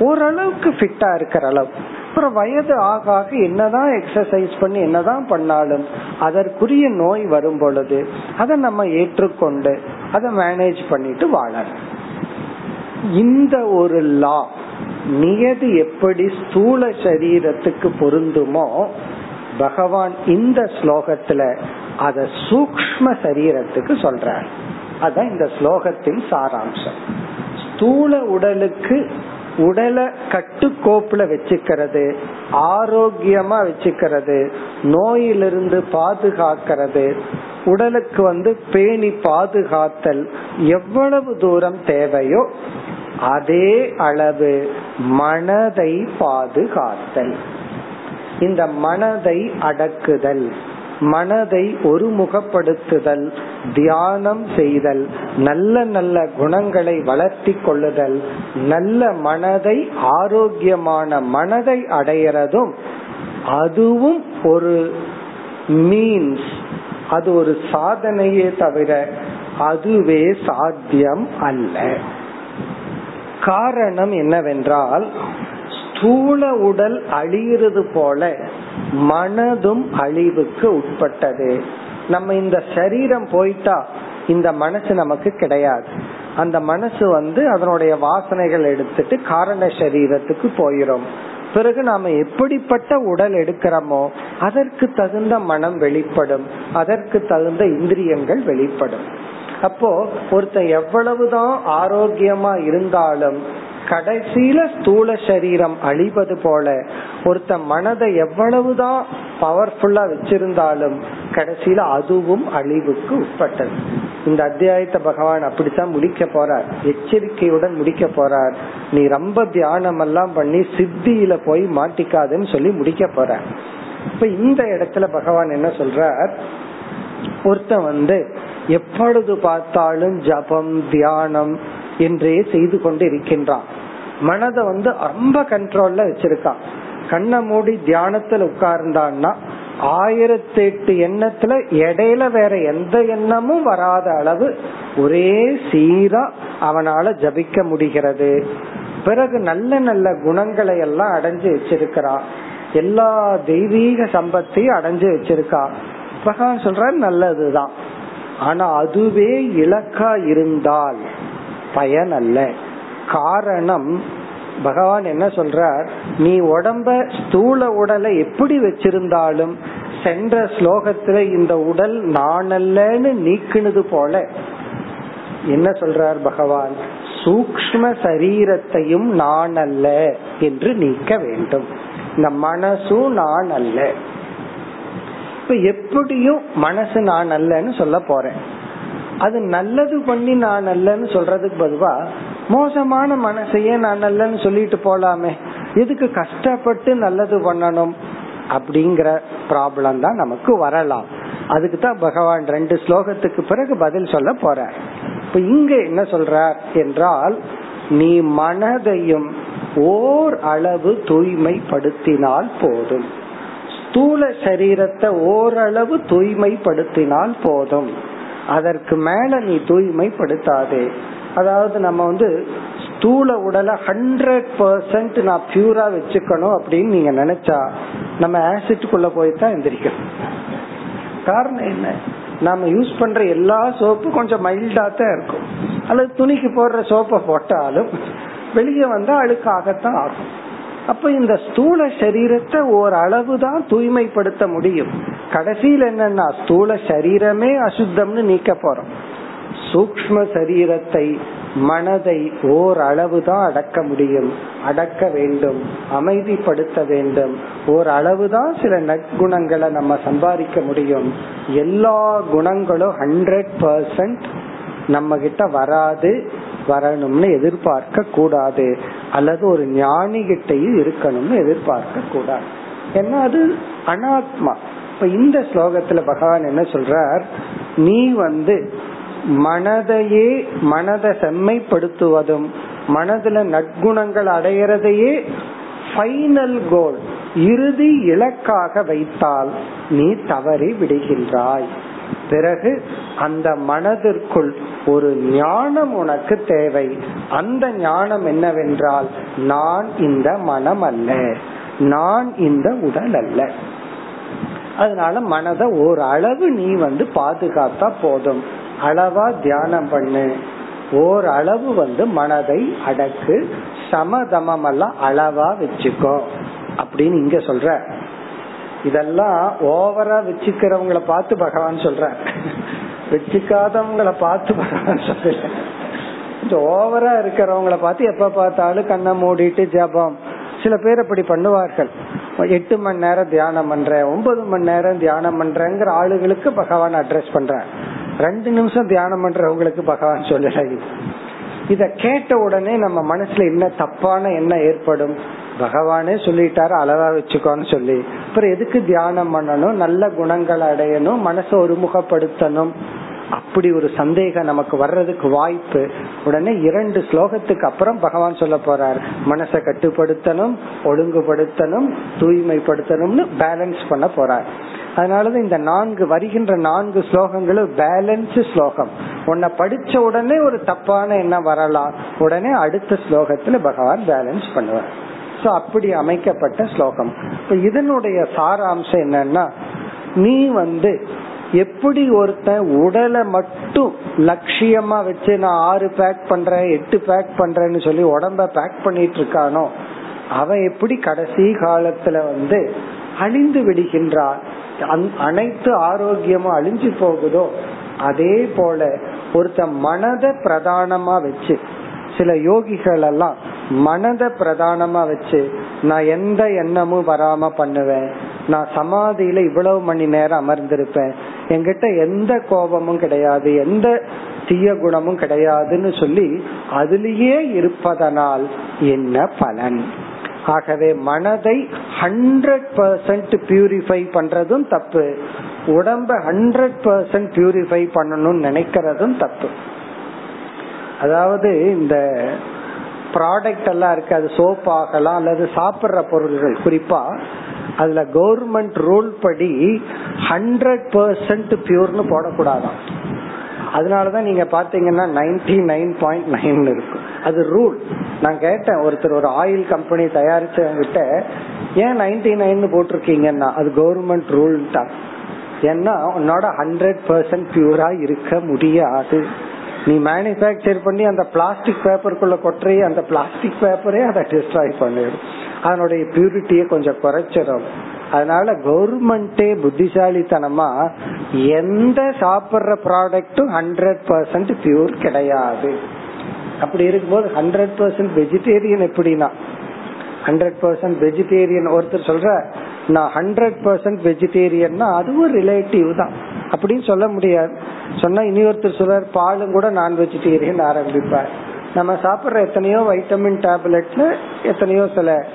ஓரளவுக்கு ஃபிட்டா இருக்கிற அளவு. அப்புறம் வயது ஆக ஆக என்னதான் எக்ஸசைஸ் பண்ணி என்னதான் பண்ணாலும் அதற்குரிய நோய் வரும் பொழுது அதை நம்ம ஏற்றுக்கொண்டு அதை மேனேஜ் பண்ணிட்டு வாழணும். இந்த ஒரு லா நியதி எப்படி ஸ்தூல சரீரத்துக்கு பொருந்துமோ பகவான் இந்த ஸ்லோகத்துல அத சூக்ம சரீரத்துக்கு சொல்றார். அதான் இந்த ஸ்லோகத்தின் சாராம்சம். ஸ்தூல உடலுக்கு உடலை கட்டுக்கோப்புல வச்சுக்கிறது ஆரோக்கியமா வச்சுக்கிறது நோயிலிருந்து பாதுகாக்கிறது உடலுக்கு வந்து பேணி பாதுகாத்தல் எவ்வளவு தூரம் தேவையோ அதே அளவு மனதை பாதுகாத்தல். இந்த மனதை அடக்குதல் மனதை ஒருமுகப்படுத்துதல் தியானம் செய்தல் நல்ல நல்ல குணங்களை வளர்த்தி கொள்ளுதல் நல்ல மனதை ஆரோக்கியமான மனதை அடையிறதும் அதுவும் ஒரு மீன்ஸ் அது ஒரு சாதனையே தவிர அதுவே சாத்தியம் அல்ல. காரணம் என்னவென்றால் ஸ்தூல உடல் அழியிறது போல மனதும் அழிவுக்கு உட்பட்டது. நம்ம இந்த சரீரம் போயிட்டா இந்த மனசு நமக்கு கிடையாது. அந்த மனசு வந்து அதனுடைய வாசனைகள் எடுத்துட்டு காரண சரீரத்துக்கு போயிரும். பிறகு நாம எப்படிப்பட்ட உடல் எடுக்கிறோமோ அதற்கு தகுந்த மனம் வெளிப்படும். அதற்கு தகுந்த இந்திரியங்கள் வெளிப்படும். அப்போ ஒருத்தன் எவ்வளவுதான் ஆரோக்கியமா இருந்தாலும் கடைசியில ஸ்தூல சரீரம் அழிவது போல ஒருத்த மனதை எவ்வளவுதான் பவர்ஃபுல்லா வச்சிருந்தாலும் கடைசியில அதுவும் அழிவுக்கு உட்பட்டது. இந்த அத்தியாயத்தை பகவான் அப்படித்தான் முடிக்க போறார். எச்சரிக்கையுடன் முடிக்க போறார். நீ ரொம்ப தியானம் எல்லாம் பண்ணி சித்தியில போய் மாட்டிக்காதுன்னு சொல்லி முடிக்க போற இப்ப இந்த இடத்துல பகவான் என்ன சொல்றார்? ஒருத்தன் வந்து எப்பொழுது பார்த்தாலும் ஜபம் தியானம் என்றே செய்து கொண்டு இருக்கின்றான் மனதை வந்து ரொம்ப கண்ட்ரோல்ல வச்சிருக்கான். கண்ணை மூடி தியானத்துல உட்கார்ந்தான்னா ஆயிரத்தி எட்டு எண்ணத்துல இடையில வேற எந்த எண்ணமும் வராத அளவு ஒரே சீரா அவனால ஜபிக்க முடிகிறது. பிறகு நல்ல நல்ல குணங்களை எல்லாம் அடைஞ்சு வச்சிருக்கிறான் எல்லா தெய்வீக சம்பத்தையும் அடைஞ்சு வச்சிருக்கான் பகவான் சொல்ற நல்லதுதான். ஆனா அதுவே இலக்கா இருந்தால் பயன் அல்ல காரணம் பகவான் என்ன சொல்றார்? நீ உடம்ப ஸ்தூல உடலை எப்படி வச்சிருந்தாலும் சென்ற ஸ்லோகத்துல இந்த உடல் நானல்லன்னு நீக்கினது போல. என்ன சொல்றார் பகவான்? சூக்ம சரீரத்தையும் நான் அல்ல என்று நீக்க வேண்டும். இந்த மனசும் நான் அல்ல இப்ப எப்படியும் மனசு நான் அல்லன்னு சொல்ல போறேன். அது நல்லது பண்ணி நான் நல்லன்னு சொல்றதுக்கு பதுவா மோசமான மனசையே நான் நல்லன்னு சொல்லிட்டு போலாமே. எதுக்கு கஷ்டப்பட்டு நல்லது பண்ணணும் அப்படிங்கிற ப்ராப்ளம் தான் நமக்கு வரலாம். அதுக்கு தான் பகவான் ரெண்டு ஸ்லோகத்துக்கு பிறகு பதில் சொல்ல போற இப்ப இங்க என்ன சொல்றார் என்றால் நீ மனதையும் ஓர் அளவு தூய்மைப்படுத்தினால் போதும். ஸ்தூல சரீரத்தை ஓரளவு தூய்மைப்படுத்தினால் போதும். அதற்கு மேல நீ தூய்மைப்படுத்தாதே. அதாவது நம்ம வந்து ஸ்தூல உடலை ஹண்ட்ரட் பர்சன்ட் நான் பியூரா வச்சுக்கணும் அப்படின்னு நீங்க நினைச்சா நம்ம ஆசிட்குள்ள போய் தான் எந்திரிக்கணும். காரணம் என்ன? நாம யூஸ் பண்ற எல்லா சோப்பும் கொஞ்சம் மைல்டா தான் இருக்கும். அல்லது துணிக்கு போடுற சோப்பை போட்டாலும் வெளியே வந்தா அழுக்காகத்தான் ஆகும். அப்ப இந்த ஸ்தூல சரீரத்தை ஓரளவு தான் தூய்மைப்படுத்த முடியும். கடைசியில் என்னன்னா ஸ்தூல சரீரமே அசுத்தம்னு நீக்க போறோம். சூக்ம சரீரத்தை மனதை ஓரளவு தான் அடக்க முடியும். அடக்க வேண்டும் அமைதிப்படுத்த வேண்டும். ஓரளவு தான் சில நற்குணங்களை நம்ம சம்பாதிக்க முடியும். எல்லா குணங்களும் ஹண்ட்ரட் பர்சன்ட் நம்ம கிட்ட வராது. வரணும்னு எதிர்பார்க்க கூடாது. அல்லது ஒரு ஞானி கிட்டையும் இருக்கணும்னு எதிர்பார்க்க கூடாது. ஏன்னா அது அனாத்மா. இப்ப இந்த ஸ்லோகத்துல பகவான் என்ன சொல்றார்? நீ வந்து மனதையே மனதை செம்மைப்படுத்துவதும் மனதுல நற்குணங்கள் அடையிறதையே ஃபைனல் கோல் இறுதி இலக்காக வைத்தால் நீ தவறி விடுகின்றாய். பிறகு அந்த மனதிற்குள் ஒரு ஞானம் உனக்கு தேவை. அந்த ஞானம் என்னவென்றால் நான் இந்த மனம் அல்ல. நான் இந்த உடல் அல்ல. அதனால மனதை ஒரு அளவு நீ வந்து பாதுகாத்தா போதும். அளவா தியானம் பண்ணு. ஓரளவு வந்து மனதை அடக்கு. சமதமம் எல்லாம் அளவா வச்சுக்கோ. அப்படின்னு இங்க சொல்ற. இதெல்லாம் ஓவரா வச்சுக்கிறவங்கள பார்த்து பகவான் சொல்ற வச்சுக்காதவங்களை பார்த்து பகவான் சொல்ற ஓவரா இருக்கிறவங்கள பார்த்து எப்ப பார்த்தாலும் கண்ணை மூடிட்டு ஜபம். சில பேர் அப்படி பண்ணுவார்கள். எட்டு மணி நேரம் தியானம் பண்றேன் ஒன்பது மணி நேரம் தியானம் பண்றேங்கிற ஆளுகளுக்கு பகவான் அட்ரஸ் பண்றேன் ரெண்டு நிமிஷம் தியானம் பண்றவங்களுக்கு பகவான் சொல்லல இத கேட்ட உடனே நம்ம மனசுல என்ன தப்பான எண்ணம் ஏற்படும்? பகவானே சொல்லிட்டாரு அளவா வச்சுக்கோன்னு சொல்லி. அப்புறம் எதுக்கு தியானம் பண்ணணும்? நல்ல குணங்களை அடையணும் மனசை ஒருமுகப்படுத்தணும். அப்படி ஒரு சந்தேகம் நமக்கு வர்றதுக்கு வாய்ப்பு. உடனே இரண்டு ஸ்லோகத்துக்கு அப்புறம் பகவான் சொல்ல போறார். மனசை கட்டுப்படுத்தணும் ஒழுங்குபடுத்தணும் தூய்மைப்படுத்தணும்னு பேலன்ஸ் பண்ண போறார். அதனாலதான் இந்த நான்கு வருகின்ற நான்கு ஸ்லோகங்களும் பேலன்ஸ் ஸ்லோகம். உன்னை படிச்ச உடனே ஒரு தப்பான என்ன வரலாம். உடனே அடுத்த ஸ்லோகத்துல பகவான் பேலன்ஸ் பண்ணுவார். சோ அப்படி அமைக்கப்பட்ட ஸ்லோகம். இப்ப இதனுடைய சாராம்சம் என்னன்னா நீ வந்து எப்படி ஒருத்தன் உடலை மட்டும் லட்சியமா வச்சு நான் ஆறு பேக் பண்றேன் எட்டு பேக் பண்றேன்னு சொல்லி உடம்ப பேக் பண்ணிட்டு இருக்கானோ அவன் எப்படி கடைசி காலத்துல வந்து அழிந்து விடுகின்றான் அனைத்து ஆரோக்கியமும் அழிஞ்சு போகுதோ அதே போல ஒருத்த மனத பிரதானமா வச்சு சில யோகிகள் எல்லாம் மனத பிரதானமா வச்சு நான் எந்த எண்ணமும் வராம பண்ணுவேன். நான் சமாதியில இவ்வளவு மணி நேரம் அமர்ந்திருப்பேன். என்கிட்ட எந்த கோபமும் கிடையாது எந்த தீய குணமும் கிடையாதுன்னு சொல்லி அதுலேயே இருப்பதனால் என்ன பலன்? ஆகவே மனதை ஹண்ட்ரட் பர்சன்ட் பியூரிஃபை பண்றதும் தப்பு. உடம்ப ஹண்ட்ரட் பர்சன்ட் பியூரிஃபை பண்ணணும்னு நினைக்கிறதும் தப்பு. அதாவது இந்த ப்ராடக்ட் எல்லாம் இருக்கு அது சோப் ஆகலாம் அல்லது சாப்பிடுற பொருள்கள். குறிப்பா அதுல கவர்மெண்ட் ரூல் படி ஹண்ட்ரட் பர்சன்ட் பியூர்னு போடக்கூடாதான். அதனாலதான் நீங்க பாத்தீங்கன்னா நைன்டி நைன் பாயிண்ட் நைன் இருக்கும். அது ரூல் நான் கேட்டேன் ஒருத்தர் ஒரு ஆயில் கம்பெனி தயாரிச்சவங்கிட்ட ஏன் நைன்டி நைன் போட்டிருக்கீங்கன்னா? அது கவர்மெண்ட் ரூல் தான் ஏன்னா உன்னோட ஹண்ட்ரட் பர்சன்ட் பியூரா இருக்க முடியாது. நீ மேனுபேக்சர் பண்ணி அந்த பிளாஸ்டிக் பேப்பருக்குள்ள கொட்டுறி அந்த பிளாஸ்டிக் பேப்பரே அதை டிஸ்ட்ராய் பண்ணிடும் அதனுடைய பியூரிட்டியை கொஞ்சம் குறைச்சிடும். அதனால கவர்மெண்டே புத்திசாலித்தனமா எந்த சாப்பிடுற ப்ராடக்டும் ஹண்ட்ரட் பர்சன்ட் பியூர் கிடையாது. அப்படி இருக்கும்போது ஹண்ட்ரட் பர்சன்ட் வெஜிடேரியன் எப்படின்னா? ஹண்ட்ரட் பர்சன்ட் வெஜிடேரியன் ஒருத்தர் சொல்ற நான் ஹண்ட்ரட் பர்சன்ட் வெஜிடேரியன்னா அதுவும் ரிலேட்டிவ் தான். அப்படின்னு சொல்ல முடியாது. சொன்னா இனி ஒருத்தர் சொல்றார் பாலும் கூட நான் வெஜிடேரியன் ஆரம்பிப்பார். நம்ம சாப்பிடுற எத்தனையோ வைட்டமின் டேப்லெட்ல எத்தனையோ சில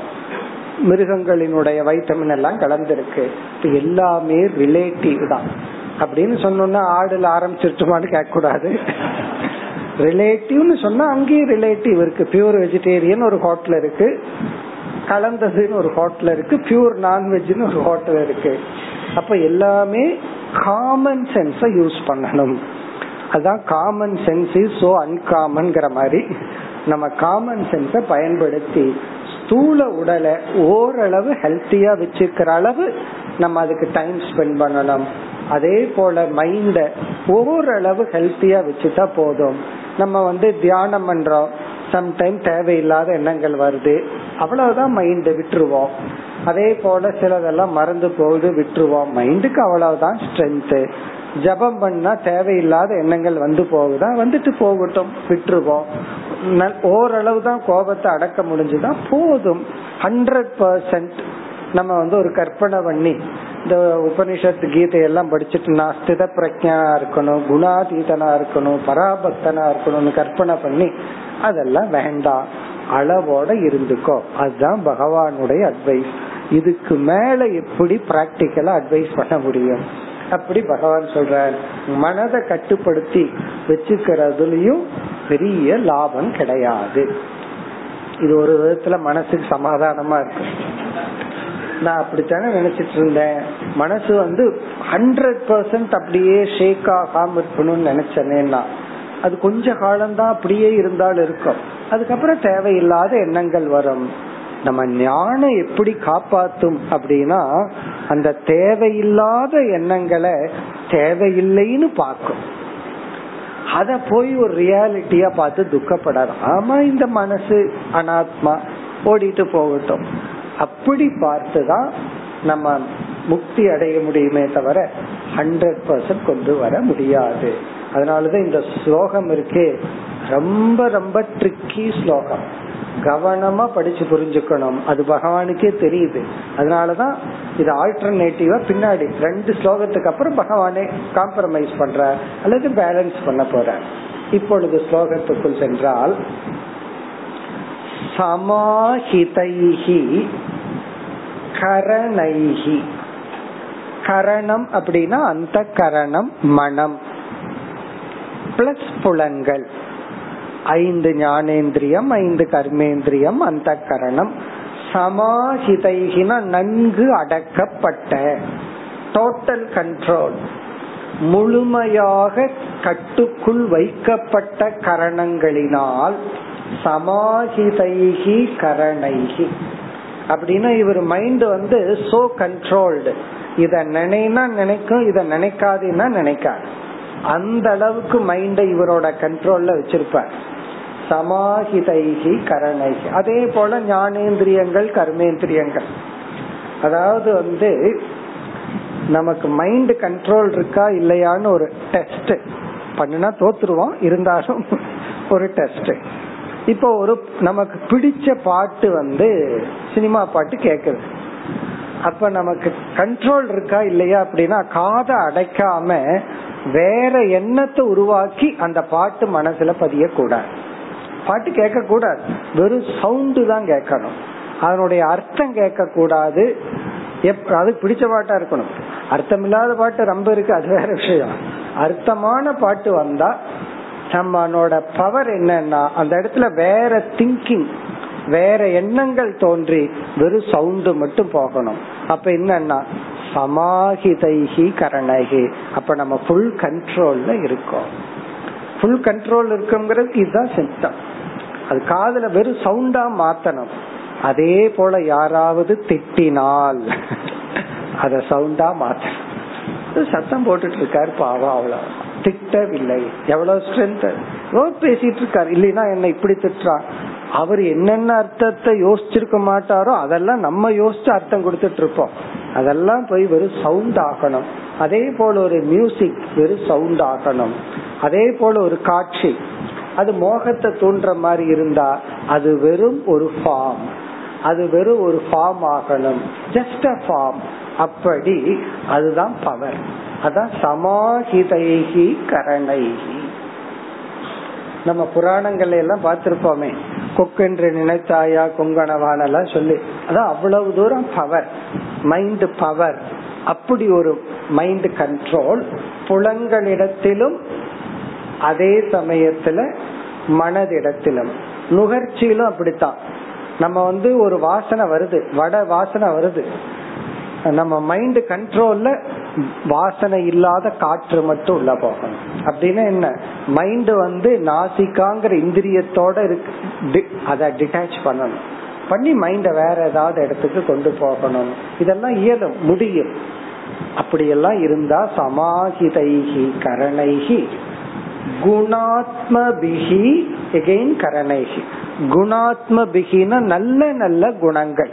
மிருகங்களினுடைய வைட்டமின் எல்லாம் கலந்துருக்கு. இது எல்லாமே ரிலேட்டிவ் தான். அப்படின்னு சொன்னோம்னா ஆடுல ஆரம்பிச்சிருச்சுமான்னு கேட்க கூடாது ரிலேட்டிவ்னு சொன்னா அங்கேயும் ரிலேட்டிவ் இருக்கு. பியூர் வெஜிடேரியன் ஒரு ஹோட்டல் இருக்கு. கலந்ததுன்னு ஒரு ஹோட்டல் இருக்கு. பியூர் நான்வெஜ்னு ஒரு ஹோட்டல் இருக்கு. அப்ப எல்லாமே காமன் சென்ஸ யூஸ் பண்ணணும். அதான் காமன் சென்ஸ் இஸ் சோ அன்காமன்ங்கிற மாதிரி. நம்ம காமன் சென்ஸ பயன்படுத்தி ஸ்தூல உடலை ஓரளவு ஹெல்த்தியா வச்சிருக்கிற அளவு நம்ம அதுக்கு டைம் ஸ்பெண்ட் பண்ணணும். அதே போல மைண்ட ஓரளவு ஹெல்த்தியா வச்சுட்டா போதும். நம்ம வந்து தியானம் பண்றோம். சம்டைம் தேவையில்லாத எண்ணங்கள் வருது. அவ்வளவுதான் மைண்ட விட்டுருவோம். அதே போல சிலதெல்லாம் மறந்து போகுது விட்டுருவோம். மைண்டுக்கு அவ்வளவுதான் ஸ்ட்ரென்த் ஜபம் பண்ணா தேவையில்லாத எண்ணங்கள் வந்து போகுதா? வந்துட்டு போகட்டும் விட்டுருவோம். ஓரளவு தான் கோபத்தை அடக்க முடிஞ்சுதான் போதும். ஹண்ட்ரட் பர்சன்ட் நம்ம வந்து ஒரு கற்பனை பண்ணி இந்த உபனிஷத்து கீதை எல்லாம் படிச்சுட்டு நான் ஸ்தித பிரஜா இருக்கணும் குணாதீதனா இருக்கணும் பராபக்தனா இருக்கணும்னு கற்பனை பண்ணி அதெல்லாம் வேண்டாம். அளவோட இருந்துக்கோ. அதுதான் பகவானுடைய அட்வைஸ் இதுக்கு மேல எப்படி பிராக்டிக்கலா அட்வைஸ் பண்ண முடியும்? அப்படி பகவான் சொல்றார். மனதை கட்டுப்படுத்தி வச்சுக்கிறதுலயும் பெரிய லாபம் கிடையாது. இது ஒரு விதத்துல மனசுக்கு சமாதானமா இருக்கு. நான் அப்படித்தானே நினைச்சிட்டு இருந்தேன். மனசு வந்து ஹண்ட்ரட் பர்சன்ட் அப்படியே ஷேக் ஆகாம இருக்கணும்னு நினைச்சேன்னா அது கொஞ்ச காலம்தான் அப்படியே இருந்தாலும் இருக்கும். அதுக்கப்புறம் தேவையில்லாத எண்ணங்கள் வரும். நம்ம ஞானம் எப்படி காப்பாத்தும் அப்படின்னா அந்த தேவையில்லாத எண்ணங்களை தேவையில்லைன்னு பார்க்கும். அத போய் ஒரு ரியாலிட்டியா பார்த்து துக்கப்படாது ஆமா இந்த மனசு அனாத்மா ஓடிட்டு போகட்டும். அப்படி பார்த்துதான் நம்ம முக்தி அடைய முடியுமே தவிர ஹண்ட்ரட் பர்சன்ட் கொண்டு வர முடியாது. அதனாலதான் இந்த ஸ்லோகம் இருக்கே. ரொம்ப ரொம்ப ட்ரிக்கி ஸ்லோகம். கவனமா படிச்சு புரிஞ்சுக்கணும். அது பகவானுக்கே தெரியுது. அதனாலதான் இது ஆல்டர்னேட்டிவா பின்னாடி ரெண்டு ஸ்லோகத்துக்கு அப்புறம் பகவானே காம்ப்ரமைஸ் பண்ற அல்லது பேலன்ஸ் பண்ண போற. இப்பொழுது ஸ்லோகத்துக்குள் சென்றால் சமாஹிதைஹி கரணைஹி. கரணம் அப்படின்னா அந்த கரணம் மனம். பிளஸ் புலங்கள் ஐந்து ஞானேந்திரியம் ஐந்து கர்மேந்திரியம் அந்த கரணம் சமாஹிதைகின நன்கு அடக்கப்பட்ட டோட்டல் கண்ட்ரோல் முழுமையாக கட்டுக்குள் வைக்கப்பட்ட கரணங்களினால் சமாஹிதைகி கரணைகி. அப்படின்னா இவர் மைண்ட் வந்து சோ கண்ட்ரோல்டு இத நினைனா நினைக்கும் இத நினைக்காதுன்னா நினைக்காது. அந்த அளவுக்கு மைண்ட இவரோட கண்ட்ரோல்ல வச்சிருப்பார். சமாஹிதைகி கரணைகி. அதே போல ஞானேந்திரியங்கள் கர்மேந்திரியங்கள். அதாவது வந்து நமக்கு மைண்ட் கண்ட்ரோல் இருக்கா இல்லையான்னு ஒரு டெஸ்ட் பண்ணுனா தோத்துருவோம். இருந்தாலும் ஒரு டெஸ்ட் இப்போ ஒரு நமக்கு பிடிச்ச பாட்டு வந்து சினிமா பாட்டு கேக்குது. அப்ப நமக்கு கண்ட்ரோல் இருக்கா இல்லையா அப்படின்னா காதை அடைக்காம வேற எண்ணத்தை உருவாக்கி அந்த பாட்டு மனசுல பதிய கூடாது பாட்டு கேட்க கூடாது வெறும் சவுண்டு தான் கேட்கணும். அதனுடைய அர்த்தம் கேட்க கூடாது அதுக்கு பிடிச்ச பாட்டா இருக்கணும். அர்த்தம் இல்லாத பாட்டு ரொம்ப இருக்கு அது வேற விஷயம். அர்த்தமான பாட்டு வந்தா நம்மளோட பவர் என்னன்னா அந்த இடத்துல வேற திங்கிங் வேற எண்ணங்கள் தோன்றி வெறும் சவுண்டு மட்டும் போகணும். அப்ப என்னன்னா சமாஹிதைஹி கரணகி அப்ப நம்ம ஃபுல் கண்ட்ரோல்ல இருக்கோம். ஃபுல் கண்ட்ரோல் இருக்குங்கிறது இதுதான் சிம்டம் அது காதுல வெறும் சவுண்டா மாத்தணும். அதே போல யாராவது திட்டினால் அத சவுண்டா மாத்தணும். சத்தம் போட்டுட்டு இருக்காரு பாவம் அவ்வளவு. திட்டவில்லை. எவ்வளவு ஸ்ட்ரென்த் பேசிட்டு இருக்காரு. இல்லைன்னா என்ன இப்படி திட்டுறான் அவர் என்னென்ன அர்த்தத்தை யோசிச்சிருக்க மாட்டாரோ அதெல்லாம் நம்ம யோசிச்சு அர்த்தம் கொடுத்துட்டு இருப்போம். அதெல்லாம் போய் வெறும் சவுண்ட் ஆகணும் அதே போல ஒரு மியூசிக் வெறும் சவுண்ட் ஆகணும் அதே போல ஒரு காட்சி. அது மோகத்தை தூண்டுற மாதிரி இருந்தா அது வெறும் ஒரு ஃபார்ம் அது வெறும் ஒரு ஃபார்ம் ஆகணும். ஜஸ்ட் அ ஃபார்ம் அப்படி அதுதான் பவர் அதான் சமாஹிதைகி கரணைகி நம்ம புராணங்கள்ல எல்லாம் பார்த்திருப்போமே. கொக்கென்று நினைத்தாயா கொங்கணவானெல்லாம் சொல்லி. அதான் அவ்வளவு தூரம் பவர் மைண்ட் பவர் அப்படி ஒரு மைண்ட் கண்ட்ரோல் புலங்களிடத்திலும் அதே சமயத்துல மனதிடத்திலும். நுகர்ச்சியிலும் அப்படித்தான். நம்ம வந்து ஒரு வாசனை வருது வட வாசனை வருது. நம்ம மைண்ட் கண்ட்ரோல்ல வாசனை இல்லாத காற்று மட்டும் உள்ள போகணும். அப்படின்னா என்ன? மைண்ட் வந்து நாசிக்காங்கிற இந்திரியத்தோட இருக்கு. அதை டிட்டாச் பண்ணணும். பண்ணி மைண்ட வேற ஏதாவது இடத்துக்கு கொண்டு போகணும். இதெல்லாம் இயலும் முடியும். அப்படியெல்லாம் இருந்தா சமாஹிதைகி கரணைகி குணாத்மபிகி எகெயின் கரணைகி. குணாத்மபிகின நல்ல நல்ல குணங்கள்.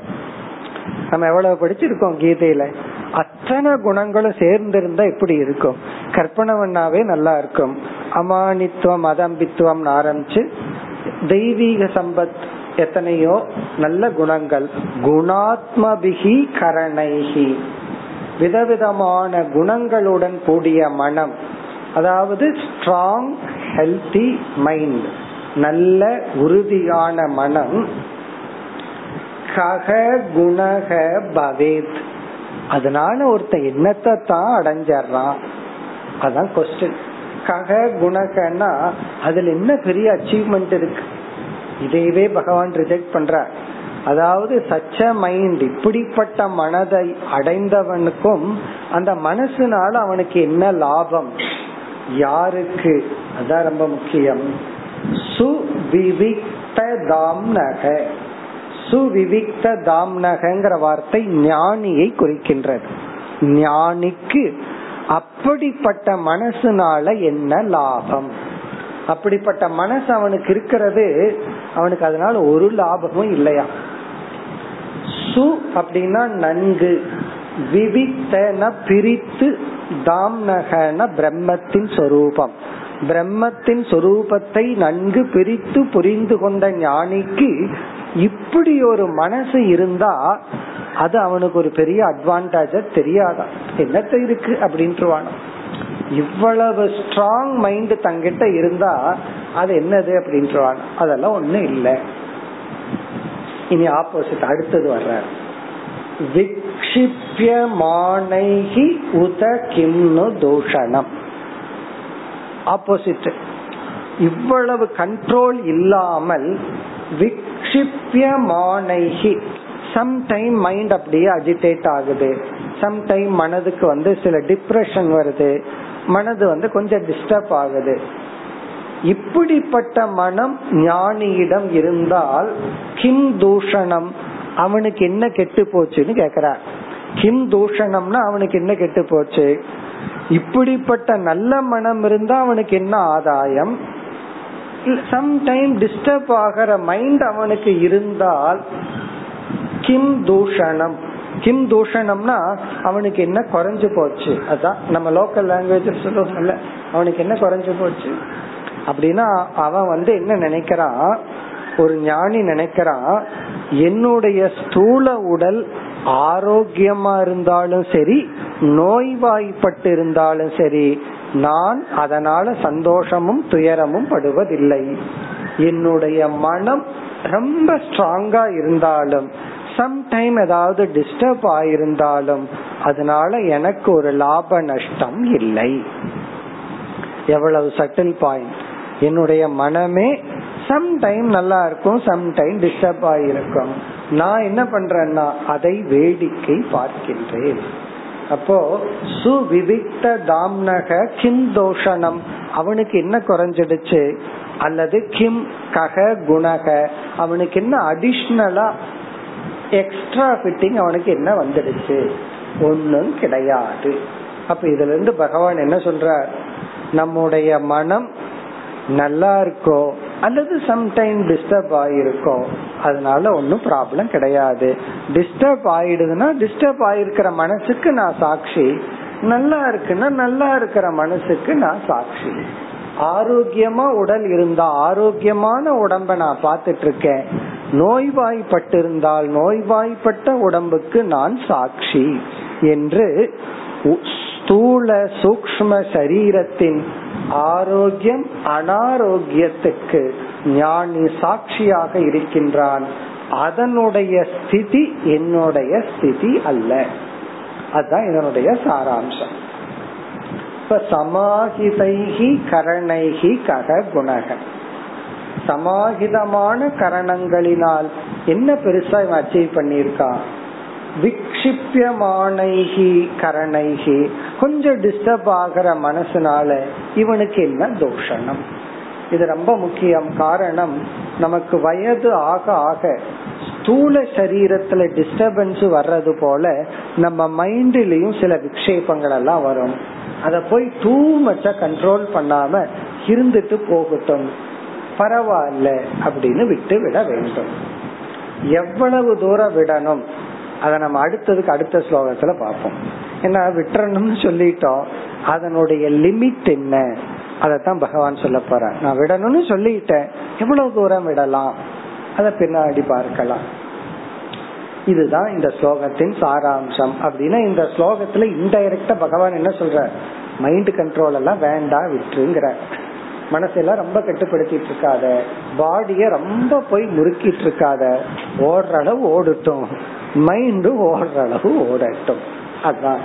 நம்ம எவ்வளவு படிச்சிருக்கோம் கீதையில? அத்தனை குணங்களும் சேர்ந்திருந்தா எப்படி இருக்கும். கற்பனை பண்ணாவே நல்லா இருக்கும். அமானித்துவம் அதம்பித்துவம் ஆரம்பிச்சு தெய்வீக சம்பத் எத்தனையோ நல்ல குணங்கள். குணாத்மபிகி கரணைகி. விதவிதமான குணங்களுடன் கூடிய மனம். அதாவது ஸ்ட்ராங் ஹெல்தி மைண்ட் நல்ல உறுதியான மனம். கக குணக பவேத். அதனால ஒருத்த என்னத்தை தான் அடைஞ்சான் அதான் கொஸ்டின் கக குணகன்னா அதுல என்ன பெரிய அச்சீவ்மெண்ட் இருக்கு? இதையவே பகவான் ரிஜெக்ட் பண்ற அதாவது சச்ச மைண்ட் இப்படிப்பட்ட மனதை அடைந்தவனுக்கும் அந்த மனசுனால அவனுக்கு என்ன லாபம்? யாருக்கு? அதான் ரொம்ப முக்கியம். சுவிவிக்த தாம்னக சுவிவிக்த தாம்னகங்கிற வார்த்தை ஞானியை குறிக்கின்றது. ஞானிக்கு அப்படிப்பட்ட மனசுனால என்ன லாபம்? அப்படிப்பட்ட மனசு அவனுக்கு இருக்கிறது அவனுக்கு அதனால ஒரு லாபமும் இல்லையா? சு அப்படின்னா நன்கு விவித்தன பிரித்து தாம்னகன பிரம்மத்தின் சொரூபம். பிரம்மத்தின் சொரூபத்தை நன்கு பிரித்து புரிந்து கொண்ட ஞானிக்கு இப்படி ஒரு மனசு இருந்தா அது அவனுக்கு ஒரு பெரிய அட்வான்டேஜ தெரியாதான் என்னத்த இருக்கு அப்படின்ட்டுவானோ இவ்வளவு ஸ்ட்ராங் மைண்ட் தங்கிட்ட இருந்தா அது என்னது அப்படின்ட்டுவான் அதெல்லாம் ஒண்ணு இல்லை. இனி ஆப்போசிட் அடுத்தது வர்ற விக்ஷிப்பியமானைகி உத கிம்னு தூஷணம் ஆப்போசிட் இவ்வளவு கண்ட்ரோல் இல்லாமல் விக்ஷிப்பியமானைகி சம்டைம் மைண்ட் அப்படியே அஜிடேட் ஆகுது சம்டைம் மனதுக்கு வந்து சில டிப்ரெஷன் வருது மனது வந்து கொஞ்சம் டிஸ்டர்ப் ஆகுது இப்படிப்பட்ட மனம் ஞானியிடம் இருந்தால் கிம் தூஷணம் அவனுக்கு என்ன கெட்டு போச்சுன்னு கேக்குறார். கிம் தூஷணம்னா அவனுக்கு என்ன கெட்டு போச்சு? இப்படிப்பட்ட நல்ல மனம் இருந்தா அவனுக்கு என்ன ஆதாயம்? சம்டைம் டிஸ்டர்ப் ஆகிற மைண்ட் அவனுக்கு இருந்தால் கிம் தூஷணம். கிம் தூஷணம்னா அவனுக்கு என்ன குறைஞ்சு போச்சு? அதான் நம்ம லோக்கல் லாங்குவேஜ் சொல்லுவோம்ல அவனுக்கு என்ன குறைஞ்சு போச்சு? அப்படின்னா அவன் வந்து என்ன நினைக்கிறான்? ஒரு ஞானி நினைக்கிறான். என்னுடைய ஸ்தூல உடல் ஆரோக்கியமா இருந்தாலும் சரி நோய்வாய்ப்பட்டு இருந்தாலும் சரி நான் அதனால சந்தோஷமும் துயரமும் படுவதில்லை. என்னுடைய மனம் ரொம்ப ஸ்ட்ராங்கா இருந்தாலும் சம்டைம் ஏதாவது டிஸ்டர்ப் ஆயிருந்தாலும் அதனால எனக்கு ஒரு லாப நஷ்டம் இல்லை. எவ்வளவு சட்டில் பாயிண்ட் என்னுடைய மனமே சம் டைம் நல்லா இருக்கும் சம் டைம் டிஸ்டர்ப் ஆகிருக்கும் நான் என்ன பண்றேன்னா அதை வேடிக்கை பார்க்கின்றேன். அப்போ சுவிவிக்த தாம்னக கிம் தோஷனம். அவனுக்கு என்ன குறைஞ்சிடுச்சு? அல்லது கிம் கக குணக. அவனுக்கு என்ன அடிஷ்னலா எக்ஸ்ட்ரா ஃபிட்டிங் அவனுக்கு என்ன வந்துடுச்சு? ஒன்னும் கிடையாது. அப்ப இதுல இருந்து பகவான் என்ன சொல்றார்? நம்முடைய மனம் நல்லா இருக்கோ அல்லது சம்டைம் டிஸ்டர்ப் ஆயிருக்கோ அதனால ஒன்னும் ப்ராப்ளம் கிடையாது. டிஸ்டர்ப் ஆயிடுதுன்னா டிஸ்டர்ப் ஆயிருக்கிற மனசுக்கு நான் சாட்சி. நல்லா இருக்குன்னா நல்லா இருக்கிற மனசுக்கு நான் சாட்சி. ஆரோக்கியமா உடல் இருந்தா ஆரோக்கியமான உடம்ப நான் பார்த்துட்டு இருக்கேன் நோய்வாய்ப்பட்டிருந்தால் நோய்வாய்ப்பட்ட உடம்புக்கு நான் சாட்சி என்று ஸ்தூல சூக்ம சரீரத்தின் ஆரோக்கியம் அனாரோக்கியத்துக்கு ஞானி சாட்சியாக இருக்கின்றான். அதனுடைய ஸ்திதி என்னுடைய ஸ்திதி அல்ல. அதுதான் இதனுடைய சாராம்சம். இப்ப சமாஹிதைகி கரணைகி கக குணக சமாஹிதமான கரணங்களினால் என்ன பெருசா இவன் அச்சீவ் பண்ணியிருக்கான்? விக்ஷிப்பியமானைகி கரணைகி கொஞ்சம் டிஸ்டர்ப் ஆகிற மனசுனால இவனுக்கு என்ன தோஷணம் இது ரொம்ப முக்கியம் காரணம் நமக்கு வயது ஆக ஆக ஸ்தூல சரீரத்துல டிஸ்டர்பன்ஸ் வர்றது போல நம்ம மைண்ட்லயும் சில விக்ஷேபங்கள் எல்லாம் வரும். அத போய் டூ மச்சா கண்ட்ரோல் பண்ணாம இருந்துட்டு போகட்டும். பரவாயில்ல அப்படின்னு விட்டு விட வேண்டும். எவ்வளவு தூரம் விடணும்? அதை நம்ம அடுத்ததுக்கு அடுத்த ஸ்லோகத்துல பார்ப்போம். ஏன்னா விட்டுறணும்னு சொல்லிட்டோம். அதனுடைய லிமிட் என்ன? அதைத்தான் பகவான் சொல்ல போற நான் விடணும்னு சொல்லிட்டேன். எவ்வளவு தூரம் விடலாம்? அத பின்னாடி பார்க்கலாம். இதுதான் இந்த ஸ்லோகத்தின் சாராம்சம். அப்படின்னா இந்த ஸ்லோகத்துல இன்டைரக்டா பகவான் என்ன சொல்ற மைண்ட் கண்ட்ரோல் எல்லாம் வேண்டாம் விட்டுருங்கிற. மனசெல்லாம் ரொம்ப கட்டுப்படுத்திட்டு இருக்காத. பாடிய ரொம்ப போய் முறுக்கிட்டு இருக்காத. ஓடுற அளவு ஓடட்டும். மைண்டு ஓடுற அளவு ஓடட்டும். அதான்.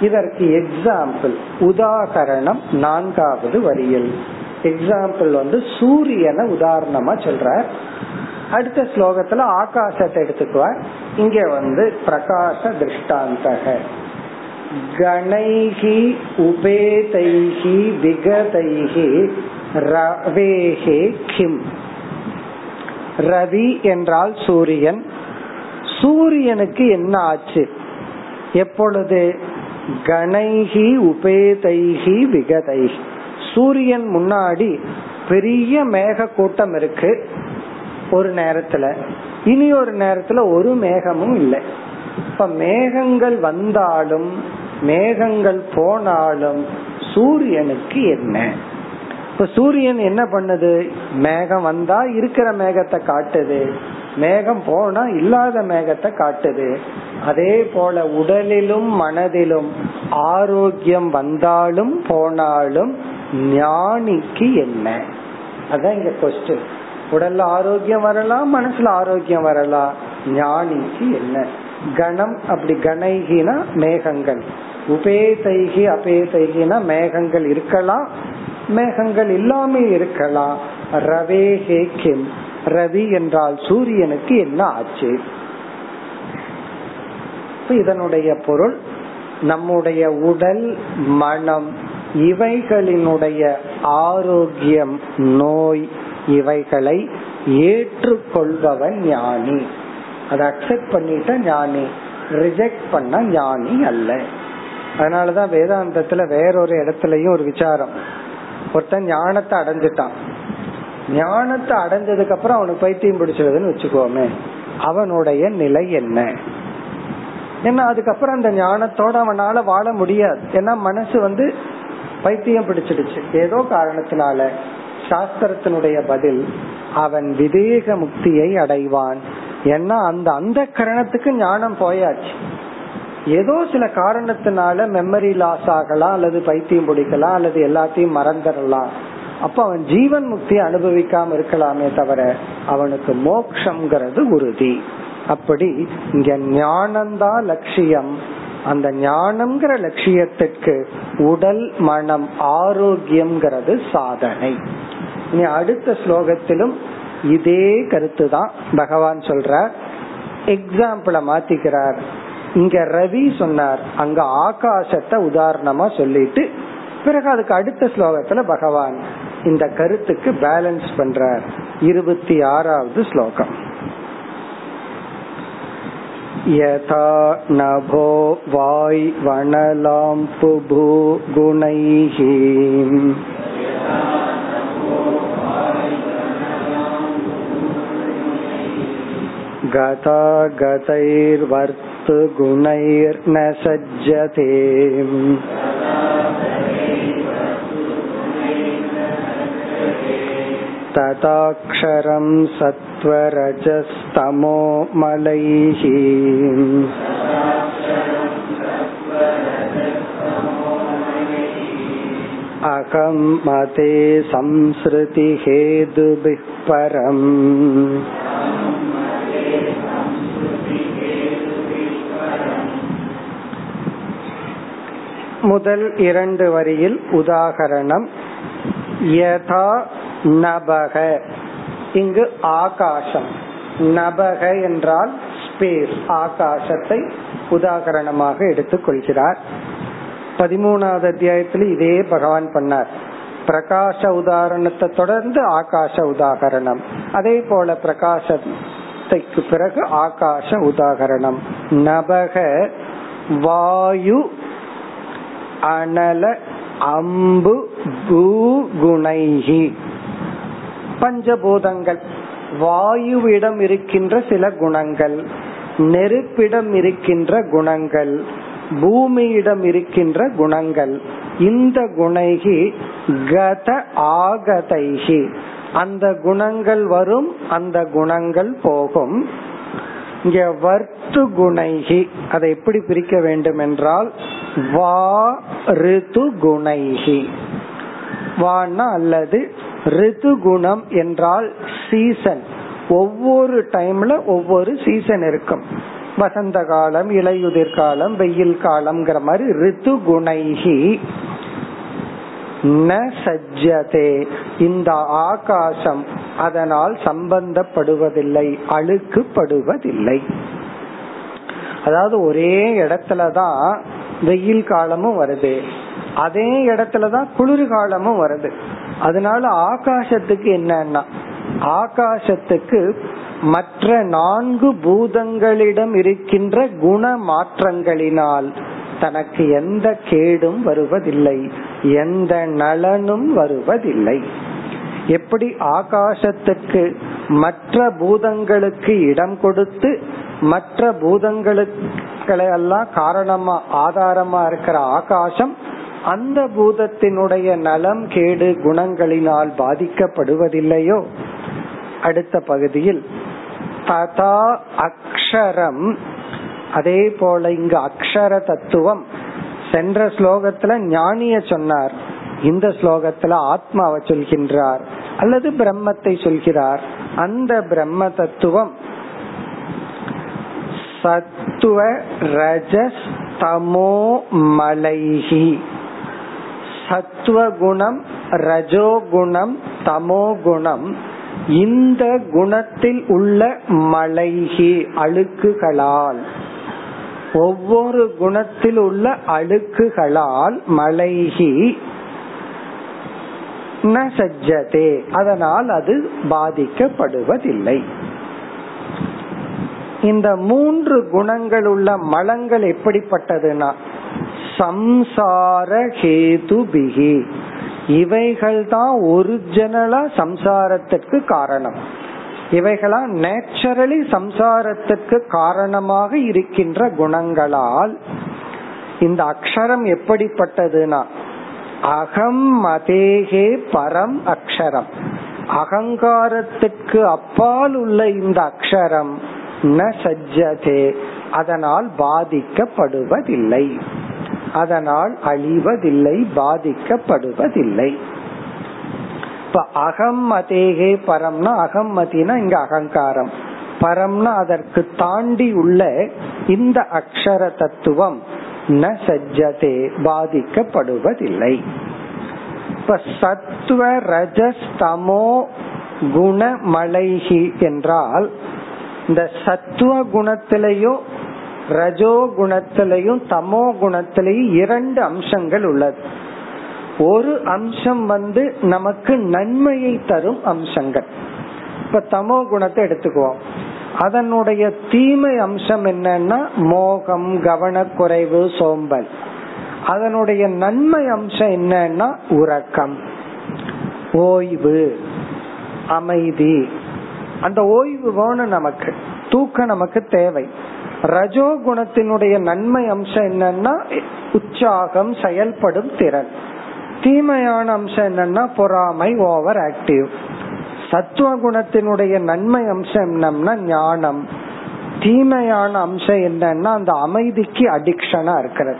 இதற்கு எக்ஸாம்பிள் உதாகரணம் நான்காவது வரியில். எக்ஸாம்பிள் வந்து சூரியனை உதாரணமா சொல்ற அடுத்த ஸ்லோகத்துல ஆகாசத்தை எடுத்துக்குவார். இங்க வந்து பிரகாச திருஷ்டாந்தக. கணைகி உபேதைகி விகதைகி ரவேகே கிம். ரவி என்றால் சூரியன் சூரியனுக்கு என்ன ஆச்சு? எப்பொழுது? கணைகி உபேதைகி விகதைகி. சூரியன் முன்னாடி பெரிய மேக கூட்டம் இருக்கு ஒரு நேரத்துல. இனி ஒரு நேரத்துல ஒரு மேகமும் இல்லை. இப்ப மேகங்கள் வந்தாலும் மேகங்கள் போனாலும் சூரியனுக்கு என்ன? இப்ப சூரியன் என்ன பண்ணுது? மேகம் வந்தா இருக்கிற மேகத்தை காட்டுது. மேகம் போனா இல்லாத மேகத்தை காட்டுது. அதே போல உடலிலும் மனதிலும் ஆரோக்கியம் வந்தாலும் போனாலும் ஞானிக்கு என்ன? அதான் இங்க கொஸ்டின் உடல்ல ஆரோக்கியம் வரலாம் மனசுல ஆரோக்கியம் வரலாம். ஞானிக்கு என்ன? கணம் அப்படி கணைகினா மேகங்கள். உபேதைகி அபேதைகினா மேகங்கள் இருக்கலாம். மேகங்கள் இல்லாமல் இருக்கலாம். ரவேகே கிம். ரவி என்றால் சூரியனுக்கு என்ன ஆச்சு? இதனுடைய பொருள் நம்முடைய உடல் மனம் இவைகளினுடைய ஆரோக்கியம் நோய் இவைகளை ஏற்றுக்கொள்பவன் ஞானி. அதை அக்செப்ட் பண்ணிட்ட ஞானி ரிஜெக்ட் பண்ண ஞானி அல்ல. அதனாலதான் வேதாந்தத்துல வேறொரு இடத்துலயும் ஒரு விசாரம். ஒருத்தன் ஞானத்தை அடைஞ்சிட்டான். ஞானத்தை அடைஞ்சதுக்கு அப்புறம் அவனுக்கு பைத்தியம் பிடிச்சிருதுன்னு வச்சுக்கோமே. அவனுடைய நிலை என்ன? ஏன்னா அதுக்கப்புறம் அந்த ஞானத்தோட அவனால வாழ முடியாது. ஏன்னா மனசு வந்து பைத்தியம் பிடிச்சிடுச்சு. ஏதோ காரணத்தினால சாஸ்திரத்தினுடைய பதில் அவன் விதேக முக்தியை அடைவான். ஏன்னா அந்த அந்த கரணத்துக்கு ஞானம் போயாச்சு. ஏதோ சில காரணத்தினால மெமரி லாஸ் ஆகலாம் அல்லது பைத்தியம் பிடிக்கலாம் அல்லது எல்லாத்தையும் மறந்துடலாம். அப்ப அவன் ஜீவன் முக்தி அனுபவிக்காம இருக்கலாமே தவிர அவனுக்கு மோக்ஷங்கிறது உறுதி. அப்படி இங்க ஞானம்தான் லட்சியம். அந்த ஞானம்ங்கிற லட்சியத்திற்கு உடல் மனம் ஆரோக்கியம்ங்கிறது சாதனை. இனி அடுத்த ஸ்லோகத்திலும் இதே கருத்து தான் பகவான் சொல்றார். எக்ஸாம்பிள மாத்திக்கிறார். இங்க ரவி சொன்னார். அங்க ஆகாசத்தை உதாரணமா சொல்லிட்டு பிறகு அதுக்கு அடுத்த ஸ்லோகத்துல பகவான் இந்த கருத்துக்கு பேலன்ஸ் பண்றார் இருபத்தி ஆறாவது ஸ்லோகம் यथा नभो वाय्वणलाम्पुभूगुणैः गतागतैर्वर्तुगुणैर्न सज्जते तथाक्षरं सत्त्वरजस्तमो मलैः अहं मते संसृतिहेतुभिः परम् முதல் இரண்டு வரியில் உதாகரணம் யதா நபக. இங்கு ஆகாசம். நபக என்றால் ஸ்பேஸ் ஆகாசத்தை உதாகரணமாக எடுத்துக் கொள்கிறார். பதிமூணாவது அத்தியாயத்தில் இதே பகவான் பண்ணார். பிரகாச உதாரணத்தை தொடர்ந்து ஆகாச உதாகரணம் அதே போல பிரகாசத்தைக்கு பிறகு ஆகாச உதாகரணம் நபக வாயு அனல அம்பு பூகுணைகி பஞ்சபூதங்கள் வாயுவிடம் இருக்கின்ற சில குணங்கள் நெருப்பிடம் இருக்கின்ற குணங்கள் பூமியிடம் இருக்கின்ற குணங்கள். இந்த குணைகி கத ஆகதைகி. அந்த குணங்கள் வரும் அந்த குணங்கள் போகும். இங்க வர்த்து குணைகி அதை எப்படி பிரிக்க வேண்டும் என்றால் வா ரித்து குணைகி. வானா அல்லது ரிது குணம் என்றால் சீசன் ஒவ்வொரு டைம்ல ஒவ்வொரு சீசன் இருக்கும். வசந்த காலம் இலையுதிர் காலம் வெயில் காலம்ங்கிற மாதிரி ரித்து குணைகி ந சஜ்ஜதே. இந்த ஆகாசம் அதனால் சம்பந்தப்படுவதில்லை அழுக்குப்படுவதில்லை. அதாவது ஒரே இடத்துலதான் வெயில் காலமும் வருது. அதே இடத்துலதான் குளிர்காலமும் வருது. அதனால ஆகாசத்துக்கு என்னன்னா ஆகாசத்துக்கு மற்ற நான்கு பூதங்களிடம் இருக்கின்ற குண மாற்றங்களினால் தனக்கு எந்த கேடும் வருவதில்லை எந்த நலனும் வருவதில்லை. எப்படி ஆகாசத்துக்கு மற்ற பூதங்களுக்கு இடம் கொடுத்து மற்ற பூதங்களுக்கு எல்லாம் காரணமா ஆதாரமா இருக்கிற ஆகாசம் அந்த பூதத்தினுடைய நலம் கேடு குணங்களினால் பாதிக்கப்படுவதில்லையோ? அடுத்த பகுதியில் ததா அக்ஷரம் அதே போல இங்கு அக்ஷர தத்துவம். சென்ற ஸ்லோகத்துல ஞானிய சொன்னார். இந்த ஸ்லோகத்துல ஆத்மாவை சொல்கின்றார் அல்லது பிரம்மத்தை சொல்கிறார். அந்த பிரம்ம தத்துவம் சத்துவ ரஜஸ் தமோ மலைஹி. சத்துவகுணம் ரஜோகுணம் தமோகுணம். இந்த குணத்தில் உள்ள மலைகி அழுக்குகளால் ஒவ்வொரு குணத்தில் உள்ள அழுக்குகளால் மலைகி ந சஜ்ஜதே அதனால் அது பாதிக்கப்படுவதில்லை. இந்த மூன்று குணங்கள் உள்ள மலங்கள் எப்படிப்பட்டதுன்னா சம்சார கேது பிகி இவைகள் தான் ஒரிஜினலா சம்சாரத்திற்கு காரணம். இவைகளா நேச்சுரலி சம்சாரத்திற்கு காரணமாக இருக்கின்ற குணங்களால் இந்த அக்ஷரம் எப்படிப்பட்டதுன்னா அகம் மதேகே பரம் அக்ஷரம். அகங்காரத்துக்கு அப்பால் உள்ள இந்த அக்ஷரம் ந சஜ்ஜதே அதனால் பாதிக்கப்படுவதில்லை. அதனால் அழிவதில்லை பாதிக்கப்படுவதில்லை. இப்ப அகம் மதேகே பரம்னா அகம் மதினா இங்க அகங்காரம். பரம்னா அதற்கு தாண்டி உள்ள இந்த அக்ஷர தத்துவம் ந சஜ்ஜதே பாதிக்கப்படுவதில்லை. இப்ப சத்துவ ரஜஸ் தமோ என்றால் இந்த சத்துவ குணத்திலையும் ரஜோ குணத்திலையும் தமோ குணத்திலையும் இரண்டு அம்சங்கள் உள்ளது. ஒரு அம்சம் வந்து நமக்கு நன்மையை தரும் அம்சங்கள். இப்ப தமோ குணத்தை எடுத்துக்குவோம். அதனுடைய தீமை அம்சம் என்னன்னா மோகம் கவனக்குறைவு சோம்பல். அதனுடைய நன்மை அம்சம் என்னன்னா உறக்கம். ஓய்வு அமைதி. அந்த ஓய்வு வேணும் நமக்கு. தூக்கம் நமக்கு தேவை. ரஜோ குணத்தினுடைய நன்மை அம்சம் என்னன்னா உற்சாகம் செயல்படும் திறன். தீமையான அம்சம் என்னன்னா பொறாமை ஓவர் ஆக்டிவ் சத்துவ குணத்தினுடைய நன்மை அம்சம் என்னம்னா ஞானம். தீமையான அம்சம் என்னன்னா அந்த அமைதிக்கு அடிக்ஷனா இருக்கிறது.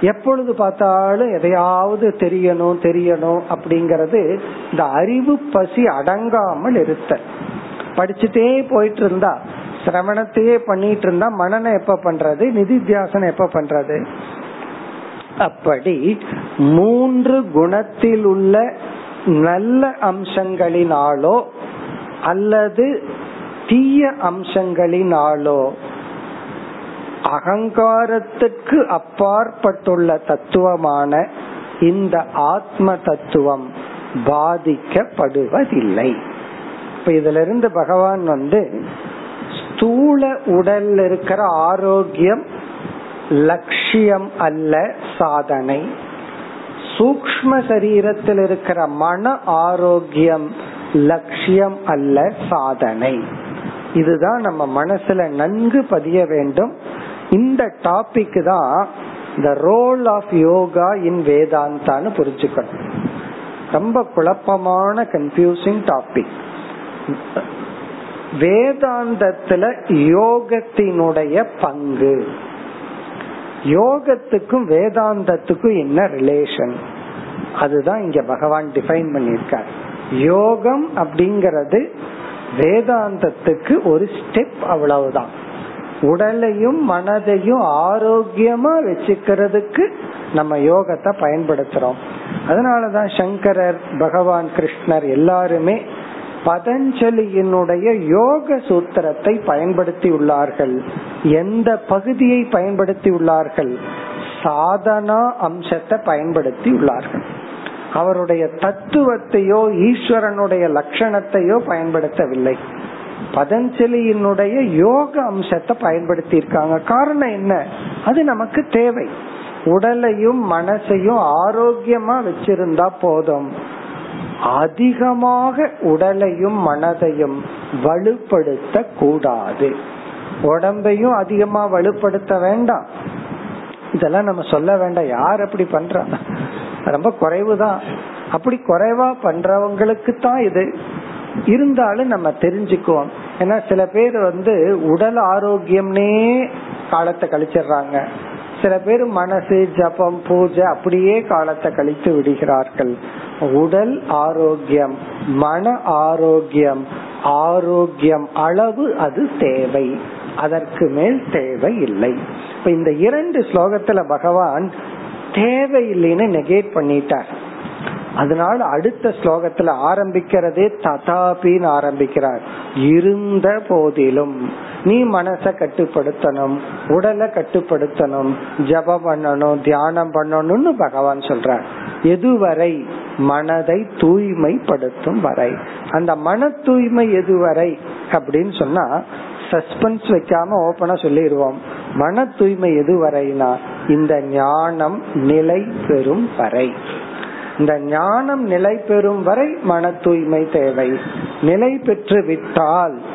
எப்பொழுது பார்த்தாலும் எதையாவது தெரியணும் தெரியணும் அப்படிங்கறது இந்த அறிவு பசி அடங்காமல் இருத்தல். படிச்சுட்டே போயிட்டு இருந்தா சிரவணத்தையே பண்ணிட்டு இருந்தா மனநம் எப்ப பண்றது? நிதித்தியாசனம் எப்ப பண்றது? அப்படி மூன்று குணத்தில் உள்ள நல்ல அம்சங்களினாலோ அல்லது தீய அம்சங்களினாலோ அகங்காரத்துக்கு அப்பாற்பட்டுள்ள தத்துவமான இந்த ஆத்ம தத்துவம் பாதிக்கப்படுவதில்லை. இப்ப இதுல இருந்து பகவான் வந்து ஸ்தூல உடல்ல இருக்கிற ஆரோக்கியம் லட்சியம் அல்ல சாதனை. சூக்ம சரீரத்தில் இருக்கிற மன ஆரோக்கியம் லட்சியம் அல்ல சாதனை. இதுதான் நம்ம மனசுல நன்கு பதிய வேண்டும். இந்த டாபிக் தான் the role of yoga in வேதாந்தான்னு புரிஞ்சுக்கணும். ரொம்ப குழப்பமான கன்ஃபியூசிங் டாபிக் வேதாந்தத்துல யோகத்தினுடைய பங்கு. யோகத்துக்கும் வேதாந்தத்துக்கும் என்ன ரிலேஷன் அதுதான் இங்க பகவான் டிஃபைன் பண்ணியிருக்கார். யோகம் அப்படிங்கறது வேதாந்தத்துக்கு ஒரு ஸ்டெப் அவ்வளவுதான். உடலையும் மனதையும் ஆரோக்கியமா வச்சுக்கிறதுக்கு நம்ம யோகத்தை பயன்படுத்துறோம். அதனாலதான் சங்கரர் பகவான் கிருஷ்ணர் எல்லாருமே பதஞ்சலியினுடைய யோக சூத்திரத்தை பயன்படுத்தி உள்ளார்கள் எந்த பகுதியை பயன்படுத்தி உள்ளார்கள் சாதனா அம்சத்தை பயன்படுத்தி உள்ளார்கள் அவருடைய தத்துவத்தையோ ஈஸ்வரனுடைய லட்சணத்தையோ பயன்படுத்தவில்லை. பதஞ்சலியினுடைய யோக அம்சத்தை பயன்படுத்தி இருக்காங்க காரணம் என்ன? அது நமக்கு தேவை. உடலையும் மனசையும் ஆரோக்கியமா வச்சிருந்தா போதும். அதிகமாக உடலையும் மனதையும் வலுப்படுத்த கூடாது உடம்பையும் அதிகமா வலுப்படுத்த வேண்டாம். இதெல்லாம் நம்ம சொல்ல வேண்டாம். யார் அப்படி பண்றா? ரொம்ப குறைவுதான். அப்படி குறைவா பண்றவங்களுக்கு தான் இது. இருந்தாலும் நம்ம தெரிஞ்சுக்குவோம். ஏன்னா சில பேர் வந்து உடல் ஆரோக்கியம்னே காலத்தை கழிச்சிடுறாங்க. சில பேர் மனசு ஜபம் பூஜை அப்படியே காலத்தை கழித்து விடுகிறார்கள். உடல் ஆரோக்கியம் மன ஆரோக்கியம் ஆரோக்கியம் அளவு அது தேவை. அதற்கு மேல் தேவை இல்லை. இப்ப இந்த இரண்டு ஸ்லோகத்துல பகவான் தேவை இல்லைன்னு நெகேட் பண்ணிட்டார். அதனால அடுத்த ஸ்லோகத்துல ஆரம்பிக்கிறதே ததாபின்னு ஆரம்பிக்கிறார். இருந்த போதிலும் நீ மனச கட்டுப்படுத்தணும் உடலை கட்டுப்படுத்தணும் ஜபம் பண்ணணும் தியானம் பண்ணணும்னு பகவான் சொல்றார். எதுவரை? மனதை தூய்மைப்படுத்தும் வரை. அந்த மன தூய்மை எதுவரை? அப்படின்னு சொன்னா சஸ்பென்ஸ் வைக்காம ஓபனா சொல்லிடுவோம் மன தூய்மை எதுவரைனா இந்த ஞானம் நிலை பெறும் வரை. இந்த ஞானம் நிலை பெறும் வரை மன தூய்மை தேவை. நிலை பெற்று விட்டால்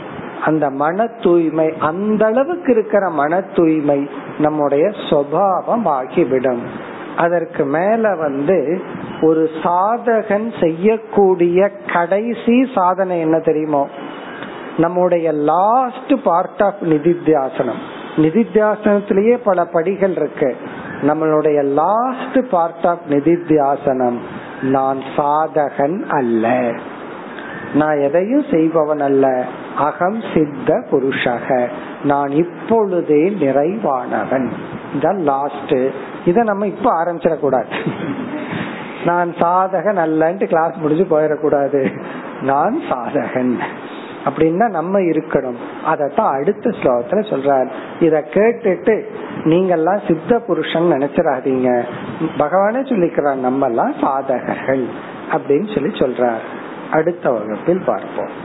அந்த மன தூய்மை அந்த அளவுக்கு இருக்கிற மன தூய்மை நம்முடைய சுவாவம் ஆகிவிடும் அதற்கு மேல வந்து ஒரு சாதகன் செய்யக்கூடிய கடைசி சாதனை என்ன தெரியுமோ? நம்முடைய லாஸ்ட் பார்ட் ஆஃப் நிதித்தியாசனம். நிதித்தியாசனத்திலேயே பல படிகள் இருக்கு. நம்மளுடைய லாஸ்ட் பார்ட் ஆஃப் நிதித்தியாசனம் நான் சாதகன் அல்ல. நான் எதையும் செய்பவன் அல்ல. அகம் சித்த புருஷக. நான் இப்பொழுதே நிறைவானவன். இதான் லாஸ்ட் இத நம்ம இப்ப ஆரம்பிச்சிடக்கூடாது. நான் சாதகன் அல்லன்ட்டு கிளாஸ் முடிஞ்சு போயிடக்கூடாது. நான் சாதகன். அப்படின்னா நம்ம இருக்கணும். அதத்தான் அடுத்த ஸ்லோகத்துல சொல்றார். இத கேட்டுட்டு நீங்கெல்லாம் சித்த புருஷன் நினைச்சிடாதீங்க. பகவானே சொல்லிக்கிறார் நம்ம எல்லாம் சாதகர்கள் அப்படின்னு சொல்லி சொல்றார். அடுத்த வகுப்பில் பார்ப்போம்.